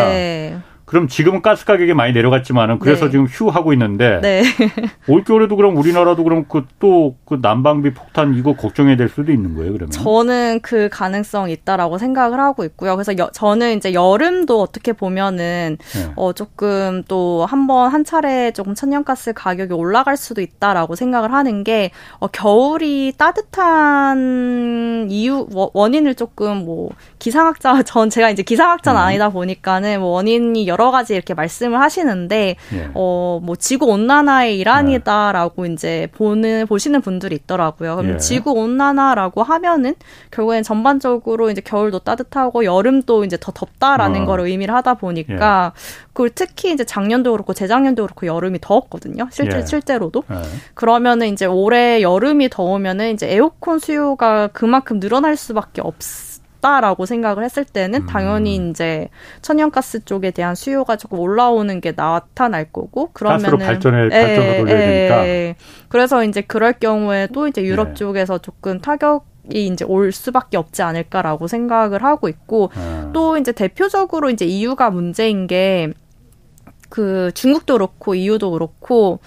그럼 지금은 가스 가격이 많이 내려갔지만은 그래서 네. 지금 휴 하고 있는데 네. 올겨울에도 그럼 우리나라도 그럼 그 또그 그 난방비 폭탄 이거 걱정해야 될 수도 있는 거예요 그러면 저는 그 가능성 있다라고 생각을 하고 있고요 그래서 여, 저는 이제 여름도 어떻게 보면은 네. 어 조금 또 한 번 한 차례 조금 천연가스 가격이 올라갈 수도 있다라고 생각을 하는 게 어, 겨울이 따뜻한 이유 원인을 조금 뭐 기상학자 전 제가 이제 기상학자는 음. 아니다 보니까는 뭐 원인이 여러 여러 가지 이렇게 말씀을 하시는데 예. 어뭐 지구 온난화의 일환이다라고 네. 이제 보는 보시는 분들이 있더라고요. 그럼 예. 지구 온난화라고 하면은 결국엔 전반적으로 이제 겨울도 따뜻하고 여름도 이제 더 덥다라는 어. 걸 의미를 하다 보니까 예. 그걸 특히 이제 작년도 그렇고 재작년도 그렇고 여름이 더웠거든요. 실제 예. 실제로도. 예. 그러면은 이제 올해 여름이 더우면은 이제 에어컨 수요가 그만큼 늘어날 수밖에 없. 다라고 생각을 했을 때는 음. 당연히 이제 천연가스 쪽에 대한 수요가 조금 올라오는 게 나타날 거고 그러면은 가스로 발전에 발전을 돌려야 되니까 그래서 이제 그럴 경우에 또 이제 유럽 네. 쪽에서 조금 타격 이 이제 올 수밖에 없지 않을까라고 생각을 하고 있고 아. 또 이제 대표적으로 이제 이유가 문제인 게 그 중국도 그렇고 이유도 그렇고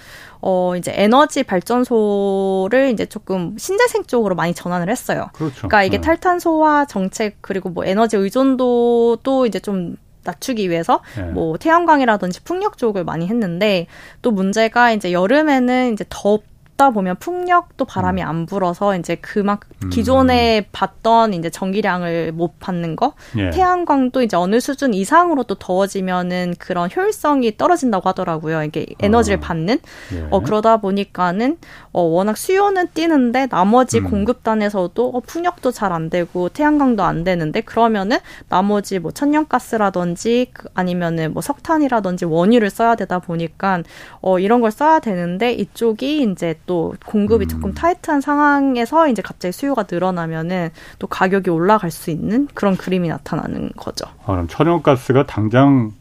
어 이제 에너지 발전소를 이제 조금 신재생 쪽으로 많이 전환을 했어요. 그렇죠. 그러니까 이게 네. 탈탄소화 정책 그리고 뭐 에너지 의존도도 이제 좀 낮추기 위해서 네. 뭐 태양광이라든지 풍력 쪽을 많이 했는데 또 문제가 이제 여름에는 이제 더 덥다 보면 풍력도 바람이 음. 안 불어서 이제 그만 큼 기존에 음. 받던 이제 전기량을 못 받는 거 예. 태양광도 이제 어느 수준 이상으로 또 더워지면은 그런 효율성이 떨어진다고 하더라고요. 이게 에너지를 어. 받는 예. 어 그러다 보니까는 어 워낙 수요는 뛰는데 나머지 음. 공급단에서도 어, 풍력도 잘 안 되고 태양광도 안 되는데 그러면은 나머지 뭐 천연가스라든지 그 아니면은 뭐 석탄이라든지 원유를 써야 되다 보니까 어 이런 걸 써야 되는데 이쪽이 이제 또 공급이 음. 조금 타이트한 상황에서 이제 갑자기 수요가 늘어나면은 또 가격이 올라갈 수 있는 그런 그림이 나타나는 거죠. 아, 그럼 천연가스가 당장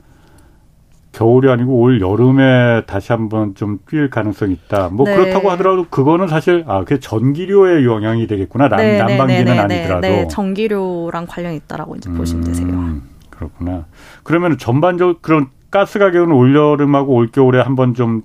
겨울이 아니고 올 여름에 다시 한번 좀 뛸 가능성이 있다. 뭐 네. 그렇다고 하더라도 그거는 사실 아, 그 전기료의 영향이 되겠구나. 난, 네, 네 난방기는 네, 네, 아니더라도. 네, 전기료랑 관련이 있다라고 이제 음, 보시면 되세요. 그렇구나. 그러면 전반적으로 그런 가스 가격은 올 여름하고 올 겨울에 한번 좀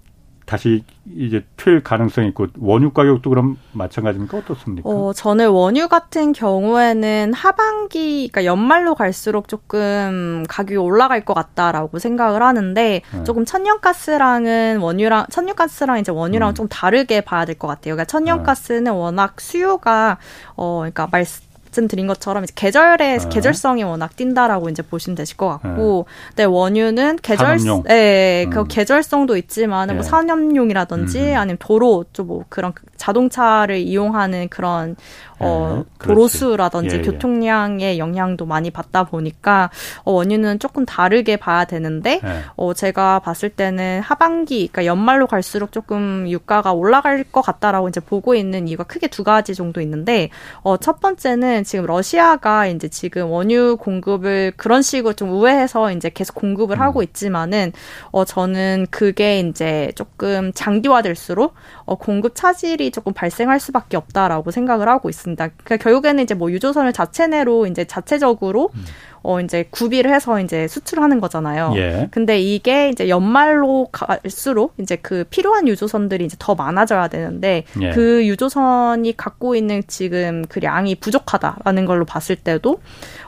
다시 이제 튈 가능성이 있고 원유 가격도 그럼 마찬가지입니까 어떻습니까? 어, 저는 원유 같은 경우에는 하반기 그러니까 연말로 갈수록 조금 가격이 올라갈 것 같다라고 생각을 하는데 네. 조금 천연가스랑은 원유랑 천연가스랑 이제 원유랑 음. 좀 다르게 봐야 될 것 같아요. 그러니까 천연가스는 네. 워낙 수요가 어 그러니까 말씀 말씀드린 것처럼 이제 계절의 네. 계절성이 워낙 띈다라고 이제 보시면 되실 것 같고, 네, 네 원유는 계절, 예, 그 음. 그 계절성도 있지만 뭐 예. 뭐 산업용이라든지 음. 아니면 도로 좀 뭐 그런 자동차를 이용하는 그런 어, 네, 도로수라든지 예, 예, 교통량의 영향도 많이 받다 보니까 어, 원유는 조금 다르게 봐야 되는데 예. 어, 제가 봤을 때는 하반기, 그러니까 연말로 갈수록 조금 유가가 올라갈 것 같다라고 이제 보고 있는 이유가 크게 두 가지 정도 있는데 어, 첫 번째는 지금 러시아가 이제 지금 원유 공급을 그런 식으로 좀 우회해서 이제 계속 공급을 음. 하고 있지만은 어, 저는 그게 이제 조금 장기화될수록 어, 공급 차질이 조금 발생할 수밖에 없다라고 생각을 하고 있습니다. 그러니까 결국에는 이제 뭐 유조선을 자체 내로 이제 자체적으로 음. 어 이제 구비를 해서 이제 수출하는 거잖아요. 예. 근데 이게 이제 연말로 갈수록 이제 그 필요한 유조선들이 이제 더 많아져야 되는데 예. 그 유조선이 갖고 있는 지금 그 양이 부족하다라는 걸로 봤을 때도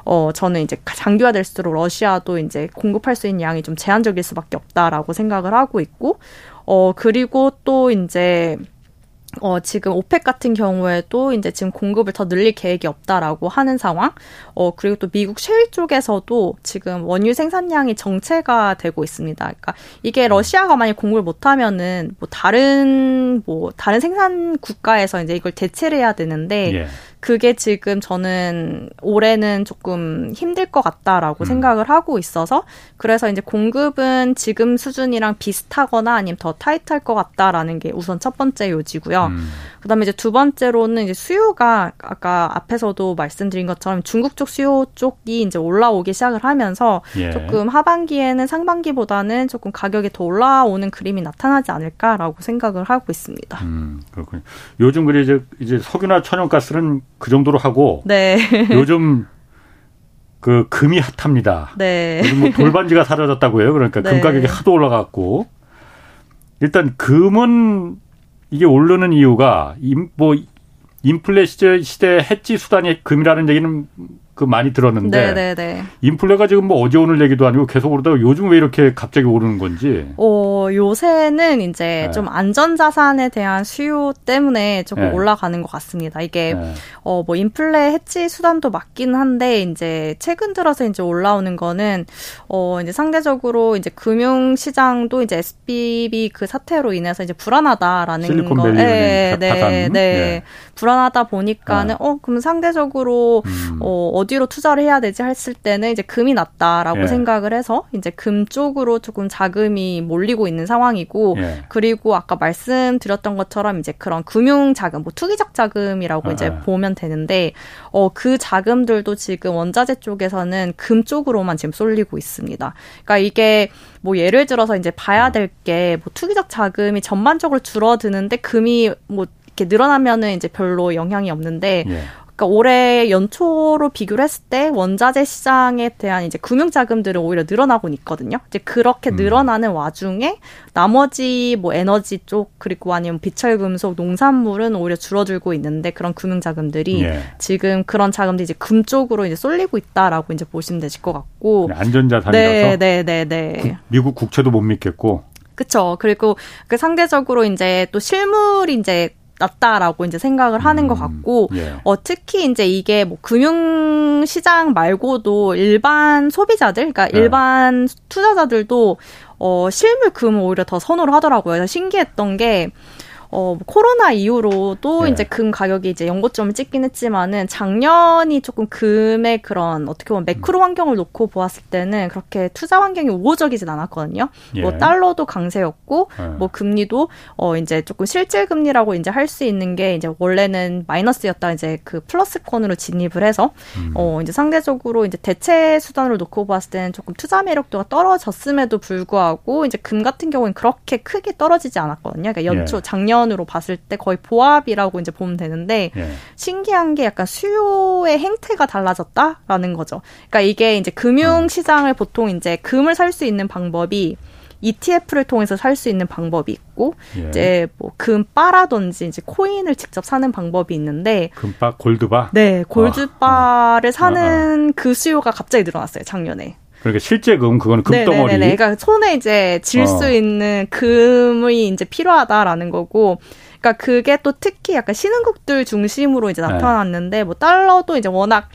어 저는 이제 장기화될수록 러시아도 이제 공급할 수 있는 양이 좀 제한적일 수밖에 없다라고 생각을 하고 있고 어 그리고 또 이제 어, 지금 오펙 같은 경우에도 이제 지금 공급을 더 늘릴 계획이 없다라고 하는 상황. 어, 그리고 또 미국 셰일 쪽에서도 지금 원유 생산량이 정체가 되고 있습니다. 그러니까 이게 러시아가 만약 공급을 못하면은 뭐 다른 뭐 다른 생산 국가에서 이제 이걸 대체를 해야 되는데 예. 그게 지금 저는 올해는 조금 힘들 것 같다라고 음. 생각을 하고 있어서 그래서 이제 공급은 지금 수준이랑 비슷하거나 아니면 더 타이트할 것 같다라는 게 우선 첫 번째 요지고요. 음. 그다음에 이제 두 번째로는 이제 수요가 아까 앞에서도 말씀드린 것처럼 중국 쪽 수요 쪽이 이제 올라오기 시작을 하면서 예. 조금 하반기에는 상반기보다는 조금 가격이 더 올라오는 그림이 나타나지 않을까라고 생각을 하고 있습니다. 음, 그렇군요. 요즘 그래 이제 이제 석유나 천연가스는 그 정도로 하고 네. 요즘 그 금이 핫합니다. 네. 요즘 뭐 돌반지가 사라졌다고 해요. 그러니까 네. 금 가격이 하도 올라갔고 일단 금은 이게 오르는 이유가 뭐 인플레 시대, 시대 해지 수단이 금이라는 얘기는 그 많이 들었는데 네네네. 인플레가 지금 뭐 어제 오늘 얘기도 아니고 계속 오르다가 요즘 왜 이렇게 갑자기 오르는 건지? 어 요새는 이제 네. 좀 안전자산에 대한 수요 때문에 조금 네. 올라가는 것 같습니다. 이게, 네. 어, 뭐, 인플레 해치 수단도 맞긴 한데, 이제, 최근 들어서 이제 올라오는 거는, 어, 이제 상대적으로 이제 금융 시장도 이제 SBB 그 사태로 인해서 이제 불안하다라는 거. 네, 네, 네. 예. 불안하다 보니까는, 어, 그럼 상대적으로, 음. 어, 어디로 투자를 해야 되지 했을 때는 이제 금이 낫다라고 예. 생각을 해서, 이제 금 쪽으로 조금 자금이 몰리고 있는 상황이고 예. 그리고 아까 말씀드렸던 것처럼 이제 그런 금융 자금, 뭐 투기적 자금이라고 아, 이제 보면 되는데 어 그 자금들도 지금 원자재 쪽에서는 금 쪽으로만 지금 쏠리고 있습니다. 그러니까 이게 뭐 예를 들어서 이제 봐야 될 게 뭐 투기적 자금이 전반적으로 줄어드는데 금이 뭐 이렇게 늘어나면은 이제 별로 영향이 없는데 예. 그러니까 올해 연초로 비교를 했을 때 원자재 시장에 대한 이제 금융 자금들은 오히려 늘어나고 있거든요. 이제 그렇게 음. 늘어나는 와중에 나머지 뭐 에너지 쪽 그리고 아니면 비철 금속, 농산물은 오히려 줄어들고 있는데 그런 금융 자금들이 예. 지금 그런 자금들이 이제 금 쪽으로 이제 쏠리고 있다라고 이제 보시면 되실 것 같고 안전자산이라서 네, 네, 네, 네. 미국 국채도 못 믿겠고 그렇죠. 그리고 그 상대적으로 이제 또 실물이 이제 낫다라고 이제 생각을 하는 음, 것 같고 예. 어 특히 이제 이게 뭐 금융 시장 말고도 일반 소비자들 그러니까 예. 일반 투자자들도 어 실물 금을 오히려 더 선호를 하더라고요. 그래서 신기했던 게 어, 코로나 이후로도 네. 이제 금 가격이 이제 연고점을 찍긴 했지만은 작년이 조금 금의 그런 어떻게 보면 매크로 음. 환경을 놓고 보았을 때는 그렇게 투자 환경이 우호적이진 않았거든요. 예. 뭐 달러도 강세였고 예. 뭐 금리도 어 이제 조금 실질 금리라고 이제 할 수 있는 게 이제 원래는 마이너스였다 이제 그 플러스권으로 진입을 해서 음. 어 이제 상대적으로 이제 대체 수단으로 놓고 보았을 때는 조금 투자 매력도가 떨어졌음에도 불구하고 이제 금 같은 경우는 그렇게 크게 떨어지지 않았거든요. 그러니까 연초 예. 작년 측면으로 봤을 때 거의 보합이라고 이제 보면 되는데 예. 신기한 게 약간 수요의 행태가 달라졌다라는 거죠. 그러니까 이게 이제 금융 시장을 보통 이제 금을 살 수 있는 방법이 ETF를 통해서 살 수 있는 방법이 있고 예. 이제 뭐 금바라든지 이제 코인을 직접 사는 방법이 있는데 금바 골드바 네 골드바를 아. 사는 아. 그 수요가 갑자기 늘어났어요 작년에 그러니까 실제 금 그거는 금덩어리. 네네네. 그러니까 손에 이제 질수 어. 있는 금이 이제 필요하다라는 거고. 그러니까 그게 또 특히 약간 신흥국들 중심으로 이제 네. 나타났는데 네. 뭐 달러도 이제 워낙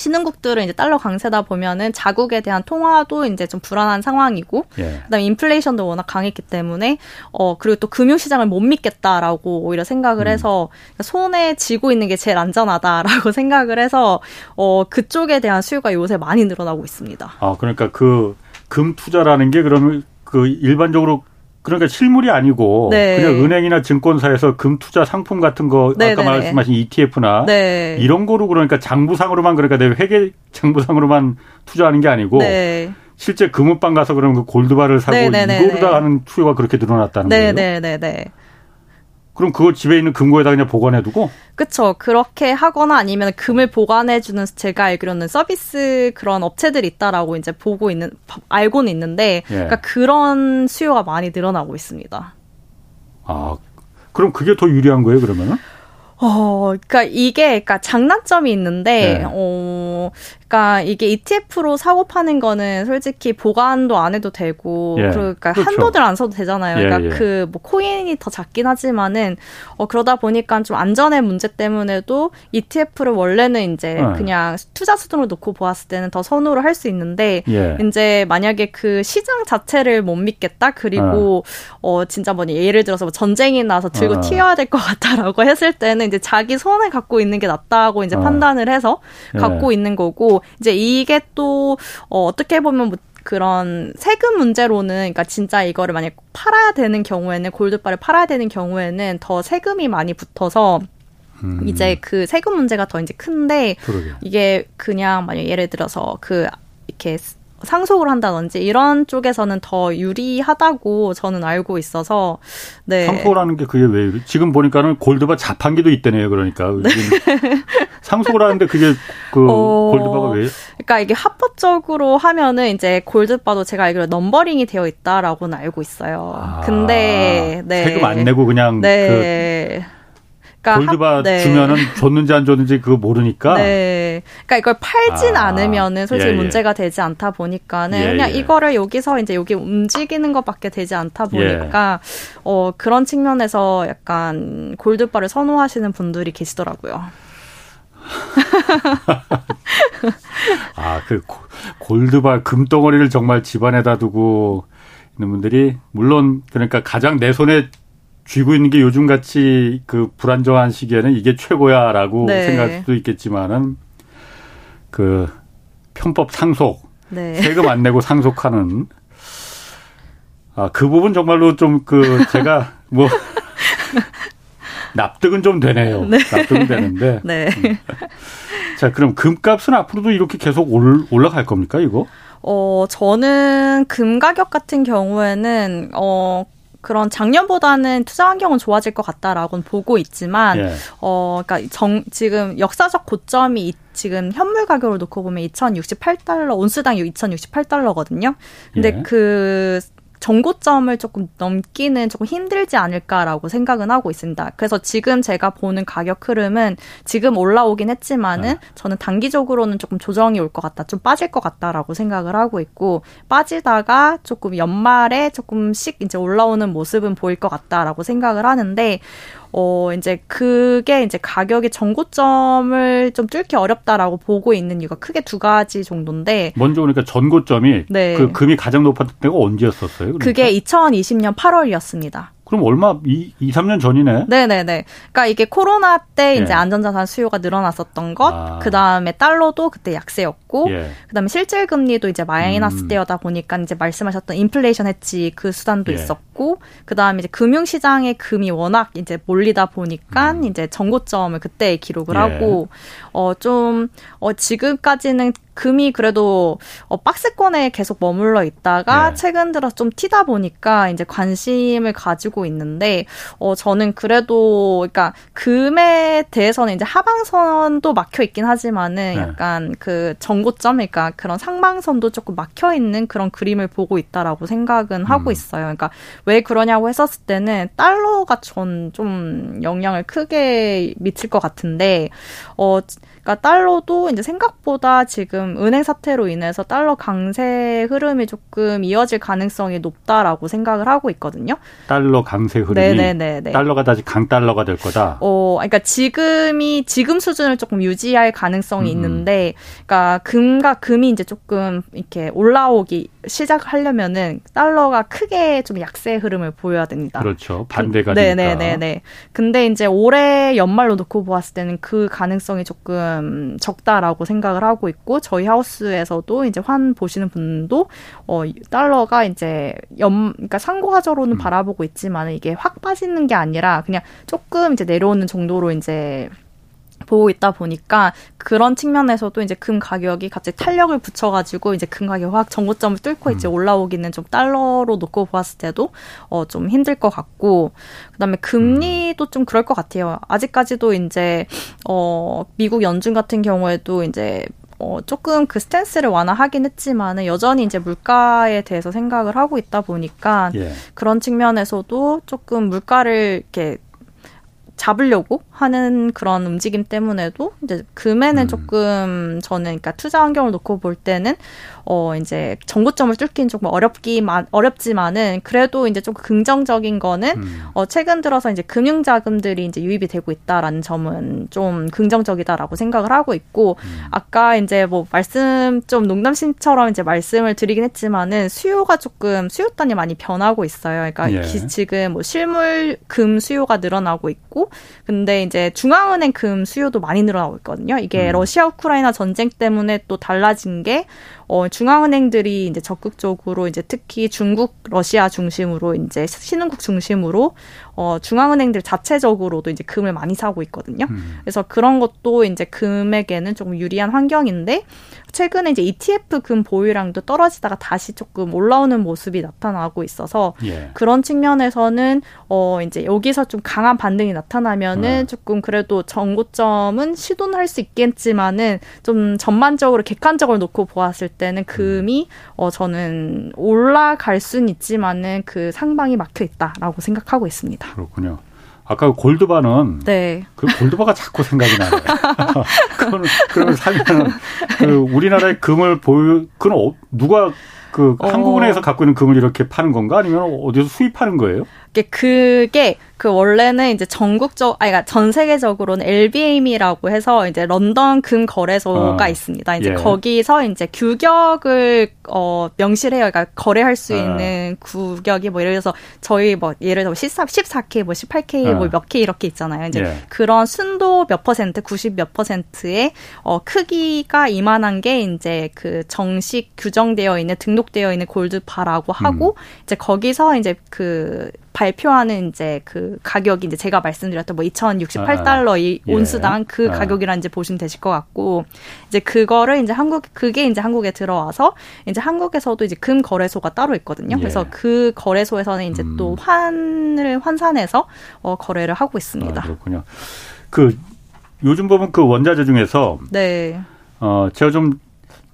신흥국들은 이제 달러 강세다 보면은 자국에 대한 통화도 이제 좀 불안한 상황이고 예. 그다음에 인플레이션도 워낙 강했기 때문에 어 그리고 또 금융 시장을 못 믿겠다라고 오히려 생각을 음. 해서 손에 쥐고 있는 게 제일 안전하다라고 생각을 해서 어 그쪽에 대한 수요가 요새 많이 늘어나고 있습니다. 아 그러니까 그 금 투자라는 게 그러면 그 일반적으로 그러니까 실물이 아니고 네. 그냥 은행이나 증권사에서 금 투자 상품 같은 거 네, 아까 네, 네. 말씀하신 ETF나 네. 이런 거로 그러니까 장부상으로만 그러니까 내 회계 장부상으로만 투자하는 게 아니고 네. 실제 금은방 가서 그러면 그 골드바를 사고 이거로 다 하는 투여가 그렇게 늘어났다는 거예요. 네, 네, 네. 그럼 그걸 집에 있는 금고에다 그냥 보관해 두고? 그쵸. 그렇게 하거나 아니면 금을 보관해 주는 제가 알기로는 서비스 그런 업체들이 있다라고 이제 보고 있는 알고는 있는데, 예. 그러니까 그런 수요가 많이 늘어나고 있습니다. 아, 그럼 그게 더 유리한 거예요? 그러면은? 어, 그러니까 이게 그러니까 장단점이 있는데 네. 어, 그러니까 이게 ETF로 사고 파는 거는 솔직히 보관도 안 해도 되고 예. 그러니까 그렇죠. 한도들 안 써도 되잖아요. 그러니까 예, 예. 그뭐 코인이 더 작긴 하지만은 어 그러다 보니까 좀 안전의 문제 때문에도 ETF를 원래는 이제 네. 그냥 투자 수준으로 놓고 보았을 때는 더 선호를 할 수 있는데 예. 이제 만약에 그 시장 자체를 못 믿겠다 그리고 네. 어 진짜 뭐니 예를 들어서 뭐 전쟁이 나서 들고 네. 튀어야 될 것 같다라고 했을 때는 이제 자기 손에 갖고 있는 게 낫다고 이제 판단을 해서 갖고 있는 거고 이제 이게 또 어, 어떻게 보면 뭐 그런 세금 문제로는 그러니까 진짜 이거를 만약 팔아야 되는 경우에는 골드바를 팔아야 되는 경우에는 더 세금이 많이 붙어서 음. 이제 그 세금 문제가 더 이제 큰데 그러게. 이게 그냥 만약 예를 들어서 그 이렇게 상속을 한다든지 이런 쪽에서는 더 유리하다고 저는 알고 있어서 네. 상속을 하는 게 그게 왜 지금 보니까는 골드바 자판기도 있대네요. 그러니까 네. 상속을 하는데 그게 그 어, 골드바가 왜? 그러니까 이게 합법적으로 하면은 이제 골드바도 제가 알기로 넘버링이 되어 있다라고는 알고 있어요. 아, 근데 네. 세금 안 내고 그냥 네. 그 그러니까 골드바 네. 주면은 줬는지 안 줬는지 그거 모르니까. 네. 그러니까 이걸 팔진 아, 않으면은 솔직히 예, 예. 문제가 되지 않다 보니까는 예, 그냥 예. 이거를 여기서 이제 여기 움직이는 것밖에 되지 않다 보니까 예. 어 그런 측면에서 약간 골드바를 선호하시는 분들이 계시더라고요. 아, 그 골드바 금덩어리를 정말 집안에다 두고 있는 분들이 물론 그러니까 가장 내 손에 쥐고 있는 게 요즘 같이 그 불안정한 시기에는 이게 최고야라고 네. 생각할 수도 있겠지만은 그 편법 상속 네. 세금 안 내고 상속하는 아 그 부분 정말로 좀 그 제가 뭐 납득은 좀 되네요. 네. 납득은 되는데. 네. 음. 자, 그럼 금값은 앞으로도 이렇게 계속 올, 올라갈 겁니까, 이거? 어, 저는 금 가격 같은 경우에는, 어, 그런 작년보다는 투자 환경은 좋아질 것 같다라고는 보고 있지만, 예. 어, 그러니까 정, 지금 역사적 고점이 지금 현물 가격을 놓고 보면 2,068달러, 온스당 2,068달러거든요. 근데 예. 그 정고점을 조금 넘기는 조금 힘들지 않을까라고 생각은 하고 있습니다. 그래서 지금 제가 보는 가격 흐름은 지금 올라오긴 했지만은 네. 저는 단기적으로는 조금 조정이 올 것 같다, 좀 빠질 것 같다라고 생각을 하고 있고 빠지다가 조금 연말에 조금씩 이제 올라오는 모습은 보일 것 같다라고 생각을 하는데 어, 이제 그게 이제 가격의 전고점을 좀 뚫기 어렵다라고 보고 있는 이유가 크게 두 가지 정도인데. 먼저 그러니까 전고점이 네. 그 금이 가장 높았던 때가 언제였었어요? 그러니까? 그게 2020년 8월이었습니다. 그럼 얼마 2, 2 3년 전이네. 네, 네, 네. 그러니까 이게 코로나 때 예. 이제 안전자산 수요가 늘어났었던 것, 아. 그다음에 달러도 그때 약세였고, 예. 그다음에 실질 금리도 이제 마이너스 음. 때여다 보니까 이제 말씀하셨던 인플레이션 해치 그 수단도 예. 있었고, 그다음에 이제 금융 시장에 금이 워낙 이제 몰리다 보니까 음. 이제 정고점을 그때 기록을 예. 하고 어좀 어, 지금까지는 금이 그래도 어, 박스권에 계속 머물러 있다가 네. 최근 들어 좀 튀다 보니까 이제 관심을 가지고 있는데 어 저는 그래도 그러니까 금에 대해서는 이제 하방선도 막혀 있긴 하지만은 네. 약간 그 정고점 그러니까 그런 상방선도 조금 막혀 있는 그런 그림을 보고 있다라고 생각은 하고 음. 있어요. 그러니까 왜 그러냐고 했었을 때는 달러가 전 좀 영향을 크게 미칠 것 같은데 어 그러니까 달러도 이제 생각보다 지금 은행 사태로 인해서 달러 강세 흐름이 조금 이어질 가능성이 높다라고 생각을 하고 있거든요. 달러 강세 흐름이 네네네. 달러가 다시 강달러가 될 거다. 어, 그러니까 지금이 지금 수준을 조금 유지할 가능성이 음. 있는데, 그러니까 금과 금이 이제 조금 이렇게 올라오기 시작하려면은 달러가 크게 좀 약세 흐름을 보여야 됩니다. 그렇죠. 반대가 그, 네네네네. 근데 이제 올해 연말로 놓고 보았을 때는 그 가능성이 조금 적다라고 생각을 하고 있고 저희 하우스에서도 이제 환 보시는 분도 어 달러가 이제 연 그러니까 상고하저로는 음. 바라보고 있지만 이게 확 빠지는 게 아니라 그냥 조금 이제 내려오는 정도로 이제 보고 있다 보니까 그런 측면에서도 이제 금 가격이 갑자기 탄력을 붙여가지고 이제 금 가격 확 정고점을 뚫고 음. 이제 올라오기는 좀 달러로 놓고 보았을 때도 어 좀 힘들 것 같고 그다음에 금리도 좀 그럴 것 같아요. 아직까지도 이제 어 미국 연준 같은 경우에도 이제 어, 조금 그 스탠스를 완화하긴 했지만은 여전히 이제 물가에 대해서 생각을 하고 있다 보니까 예. 그런 측면에서도 조금 물가를 이렇게 잡으려고 하는 그런 움직임 때문에도 이제 금에는 음. 조금 저는 그러니까 투자 환경을 놓고 볼 때는 어 이제 정고점을 뚫긴 조금 어렵기만 어렵지만은 그래도 이제 좀 긍정적인 거는 음. 어 최근 들어서 이제 금융 자금들이 이제 유입이 되고 있다라는 점은 좀 긍정적이다라고 생각을 하고 있고 음. 아까 이제 뭐 말씀 좀 농담심처럼 이제 말씀을 드리긴 했지만은 수요가 조금 수요단이 많이 변하고 있어요. 그러니까 예. 지금 뭐 실물 금 수요가 늘어나고 있고 근데 이제 중앙은행 금 수요도 많이 늘어나고 있거든요. 이게 음. 러시아 우크라이나 전쟁 때문에 또 달라진 게 어, 중앙은행들이 이제 적극적으로 이제 특히 중국, 러시아 중심으로 이제 신흥국 중심으로 어, 중앙은행들 자체적으로도 이제 금을 많이 사고 있거든요. 음. 그래서 그런 것도 이제 금에게는 조금 유리한 환경인데 최근에 이제 ETF 금 보유량도 떨어지다가 다시 조금 올라오는 모습이 나타나고 있어서 예. 그런 측면에서는 어 이제 여기서 좀 강한 반등이 나타나면은 네. 조금 그래도 정고점은 시도는 할 수 있겠지만은 좀 전반적으로 객관적으로 놓고 보았을 때는 금이 어 저는 올라갈 수는 있지만은 그 상방이 막혀 있다라고 생각하고 있습니다. 그렇군요. 아까 골드바는 네. 그 골드바가 자꾸 생각이 나요. 그거는 그러면 사면 그 우리나라의 금을 보유 그건 어, 누가 그 어. 한국은행에서 갖고 있는 금을 이렇게 파는 건가 아니면 어디서 수입하는 거예요? 그게 그 원래는 이제 전국적 아니 그러니까 전 세계적으로는 LBM이라고 해서 이제 런던 금 거래소가 어. 있습니다. 이제 예. 거기서 이제 규격을 어 명시를 해요. 그러니까 거래할 수 어. 있는 규격이 뭐 예를 들어서 저희 뭐 예를 들어 14, 14K 뭐 18K 어. 뭐몇 K 이렇게 있잖아요. 이제 예. 그런 순도 몇 퍼센트, 90 몇 퍼센트의 어 크기가 이만한 게 이제 그 정식 규정되어 있는 등록 되어 있는 골드바라고 하고 음. 이제 거기서 이제 그 발표하는 이제 그 가격이 이제 제가 말씀드렸던 뭐 2,068달러 이 예. 온스당 그 아. 가격이란 이제 보시면 되실 것 같고 이제 그거를 이제 한국 그게 이제 한국에 들어와서 이제 한국에서도 이제 금 거래소가 따로 있거든요. 예. 그래서 그 거래소에서는 이제 음. 또 환을 환산해서 어 거래를 하고 있습니다. 아, 그렇군요. 그 요즘 보면 그 원자재 중에서 네. 어 제가 좀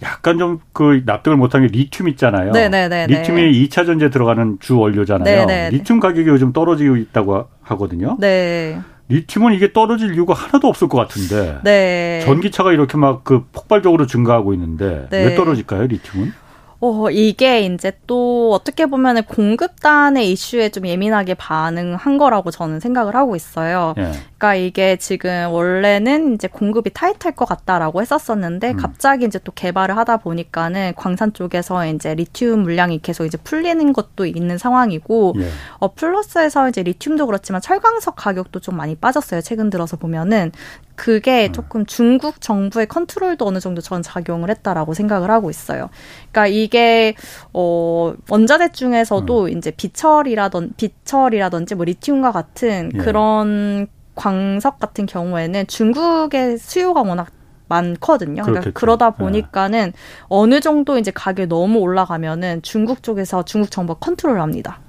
약간 좀 그 납득을 못한 게 리튬 있잖아요. 네네네. 리튬이 2차 전지에 들어가는 주 원료잖아요. 네네. 리튬 가격이 요즘 떨어지고 있다고 하거든요. 네. 리튬은 이게 떨어질 이유가 하나도 없을 것 같은데. 네. 전기차가 이렇게 막 그 폭발적으로 증가하고 있는데 네. 왜 떨어질까요, 리튬은? 어, 이게 이제 또 어떻게 보면은 공급단의 이슈에 좀 예민하게 반응한 거라고 저는 생각을 하고 있어요. 예. 그러니까 이게 지금 원래는 이제 공급이 타이트할 것 같다라고 했었었는데 음. 갑자기 이제 또 개발을 하다 보니까는 광산 쪽에서 이제 리튬 물량이 계속 이제 풀리는 것도 있는 상황이고 예. 어 플러스에서 이제 리튬도 그렇지만 철광석 가격도 좀 많이 빠졌어요. 최근 들어서 보면은 그게 음. 조금 중국 정부의 컨트롤도 어느 정도 전 작용을 했다라고 생각을 하고 있어요. 그러니까 이게 어 원자재 중에서도 음. 이제 비철이라던 비철이라든지 뭐 리튬과 같은 예. 그런 광석 같은 경우에는 중국의 수요가 워낙 많거든요. 그러니까 그러다 예. 보니까는 네. 어느 정도 이제 가격이 너무 올라가면은 중국 쪽에서 중국 정부가 컨트롤합니다.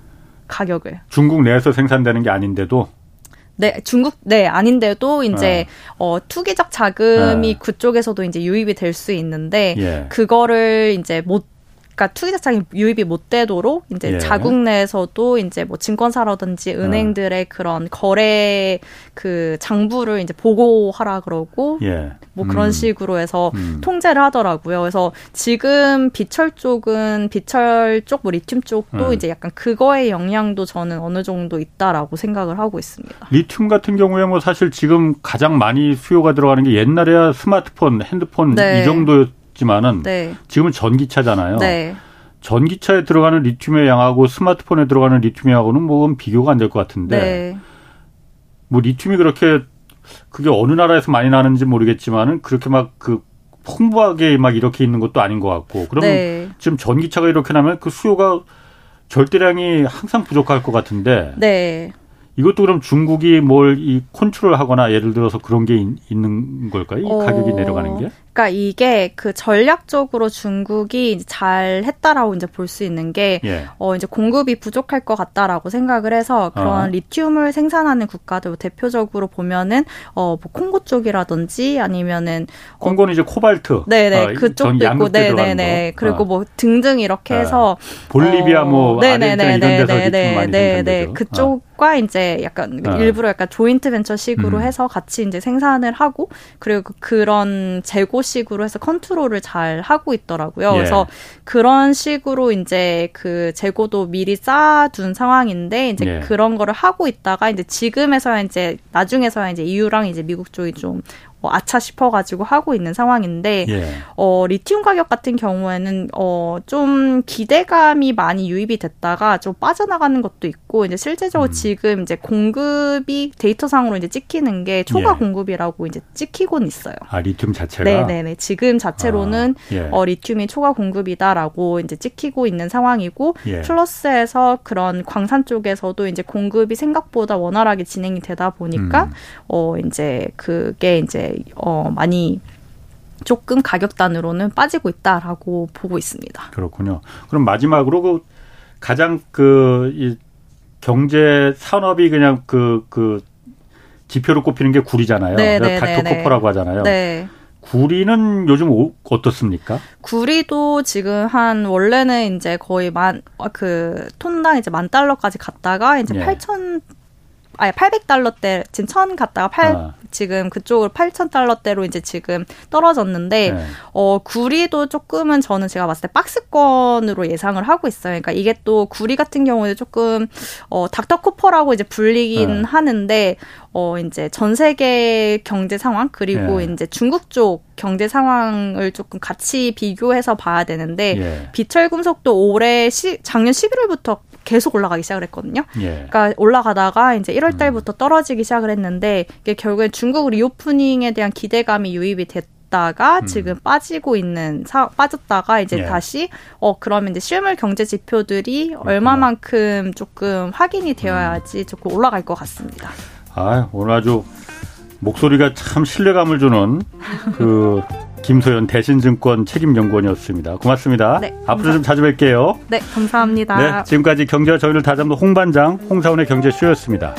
가격을. 중국 내에서 생산되는 게 아닌데도 네, 중국 네 아닌데도 이제 네. 어 투기적 자금이 네. 그쪽에서도 이제 유입이 될 수 있는데 예. 그거를 이제 못 그러니까 투기자산이 유입이 못 되도록 이제 예. 자국 내에서도 이제 뭐 증권사라든지 어. 은행들의 어. 그런 거래 그 장부를 이제 보고하라 그러고 예. 뭐 음. 그런 식으로 해서 음. 통제를 하더라고요. 그래서 지금 비철 쪽은 비철 쪽, 뭐 리튬 쪽도 음. 이제 약간 그거의 영향도 저는 어느 정도 있다라고 생각을 하고 있습니다. 리튬 같은 경우에 뭐 사실 지금 가장 많이 수요가 들어가는 게 옛날에야 스마트폰, 핸드폰 네. 이 정도 있지만은 네. 지금은 전기차잖아요. 네. 전기차에 들어가는 리튬의 양하고 스마트폰에 들어가는 리튬의 양하고는 뭐 비교가 안 될 것 같은데 네. 뭐 리튬이 그렇게 그게 어느 나라에서 많이 나는지 모르겠지만은 그렇게 막 그 풍부하게 막 이렇게 있는 것도 아닌 것 같고 그러면 네. 지금 전기차가 이렇게 나면 그 수요가 절대량이 항상 부족할 것 같은데 네. 이것도 그럼 중국이 뭘 이 컨트롤 하거나 예를 들어서 그런 게 있 는 걸까요? 이 어, 가격이 내려가는 게? 그러니까 이게 그 전략적으로 중국이 잘 했다라고 이제 볼 수 있는 게 예. 어, 이제 공급이 부족할 것 같다라고 생각을 해서 그런 어. 리튬을 생산하는 국가들 대표적으로 보면은 어, 뭐 콩고 쪽이라든지 아니면은 어, 콩고는 어, 이제 코발트. 네네 아, 그쪽도 있고 네네네 그리고 어. 뭐 등등 이렇게 아. 해서 볼리비아 뭐 네네네 데서 리튬 많이 생산되죠. 그쪽과 이제 약간 일부러 약간 조인트 벤처식으로 음. 해서 같이 이제 생산을 하고 그리고 그런 재고 식으로 해서 컨트롤을 잘 하고 있더라고요. 예. 그래서 그런 식으로 이제 그 재고도 미리 쌓아둔 상황인데 이제 예. 그런 거를 하고 있다가 이제 지금에서야 이제 나중에서야 이제 EU랑 이제 미국 쪽이 좀 뭐 아차 싶어가지고 하고 있는 상황인데 예. 어, 리튬 가격 같은 경우에는 어, 좀 기대감이 많이 유입이 됐다가 좀 빠져나가는 것도 있고 이제 실제적으로 음. 지금 이제 공급이 데이터상으로 이제 찍히는 게 초과 예. 공급이라고 이제 찍히곤 있어요. 아 리튬 자체가 네네네 지금 자체로는 아, 예. 어, 리튬이 초과 공급이다라고 이제 찍히고 있는 상황이고 예. 플러스에서 그런 광산 쪽에서도 이제 공급이 생각보다 원활하게 진행이 되다 보니까 음. 어 이제 그게 이제 어, 많이 조금 가격단으로는 빠지고 있다라고 보고 있습니다. 그렇군요. 그럼 마지막으로 그 가장 그이 경제 산업이 그냥 그그 그 지표로 꼽히는 게 구리잖아요. 네, 네, 닥터코퍼라고 네, 하잖아요. 네. 구리는 요즘 어떻습니까? 구리도 지금 한 원래는 이제 거의 만 그 톤당 이제 만 달러까지 갔다가 이제 예. 8천 아니 800달러대 지금 1000 갔다가 8 아. 지금 그쪽으로 8,000달러대로 이제 지금 떨어졌는데 네. 어 구리도 조금은 저는 제가 봤을 때 박스권으로 예상을 하고 있어요. 그러니까 이게 또 구리 같은 경우에 조금 어 닥터 코퍼라고 이제 불리긴 네. 하는데 어 이제 전 세계 경제 상황 그리고 예. 이제 중국 쪽 경제 상황을 조금 같이 비교해서 봐야 되는데 예. 비철 금속도 올해 시, 작년 11월부터 계속 올라가기 시작을 했거든요. 예. 그러니까 올라가다가 이제 1월 음. 달부터 떨어지기 시작을 했는데 이게 결국엔 중국 리오프닝에 대한 기대감이 유입이 됐 다가 음. 지금 빠지고 있는 사, 빠졌다가 이제 예. 다시 어 그러면 이제 실물 경제 지표들이 그렇구나. 얼마만큼 조금 확인이 되어야지 음. 조금 올라갈 것 같습니다. 아 오늘 아주 목소리가 참 신뢰감을 주는 그 김소연 대신증권 책임연구원이었습니다. 고맙습니다. 네, 앞으로 좀 자주 뵐게요. 네, 감사합니다. 네, 지금까지 경제와 저희를 다잡는 홍반장 홍사원의 경제쇼였습니다.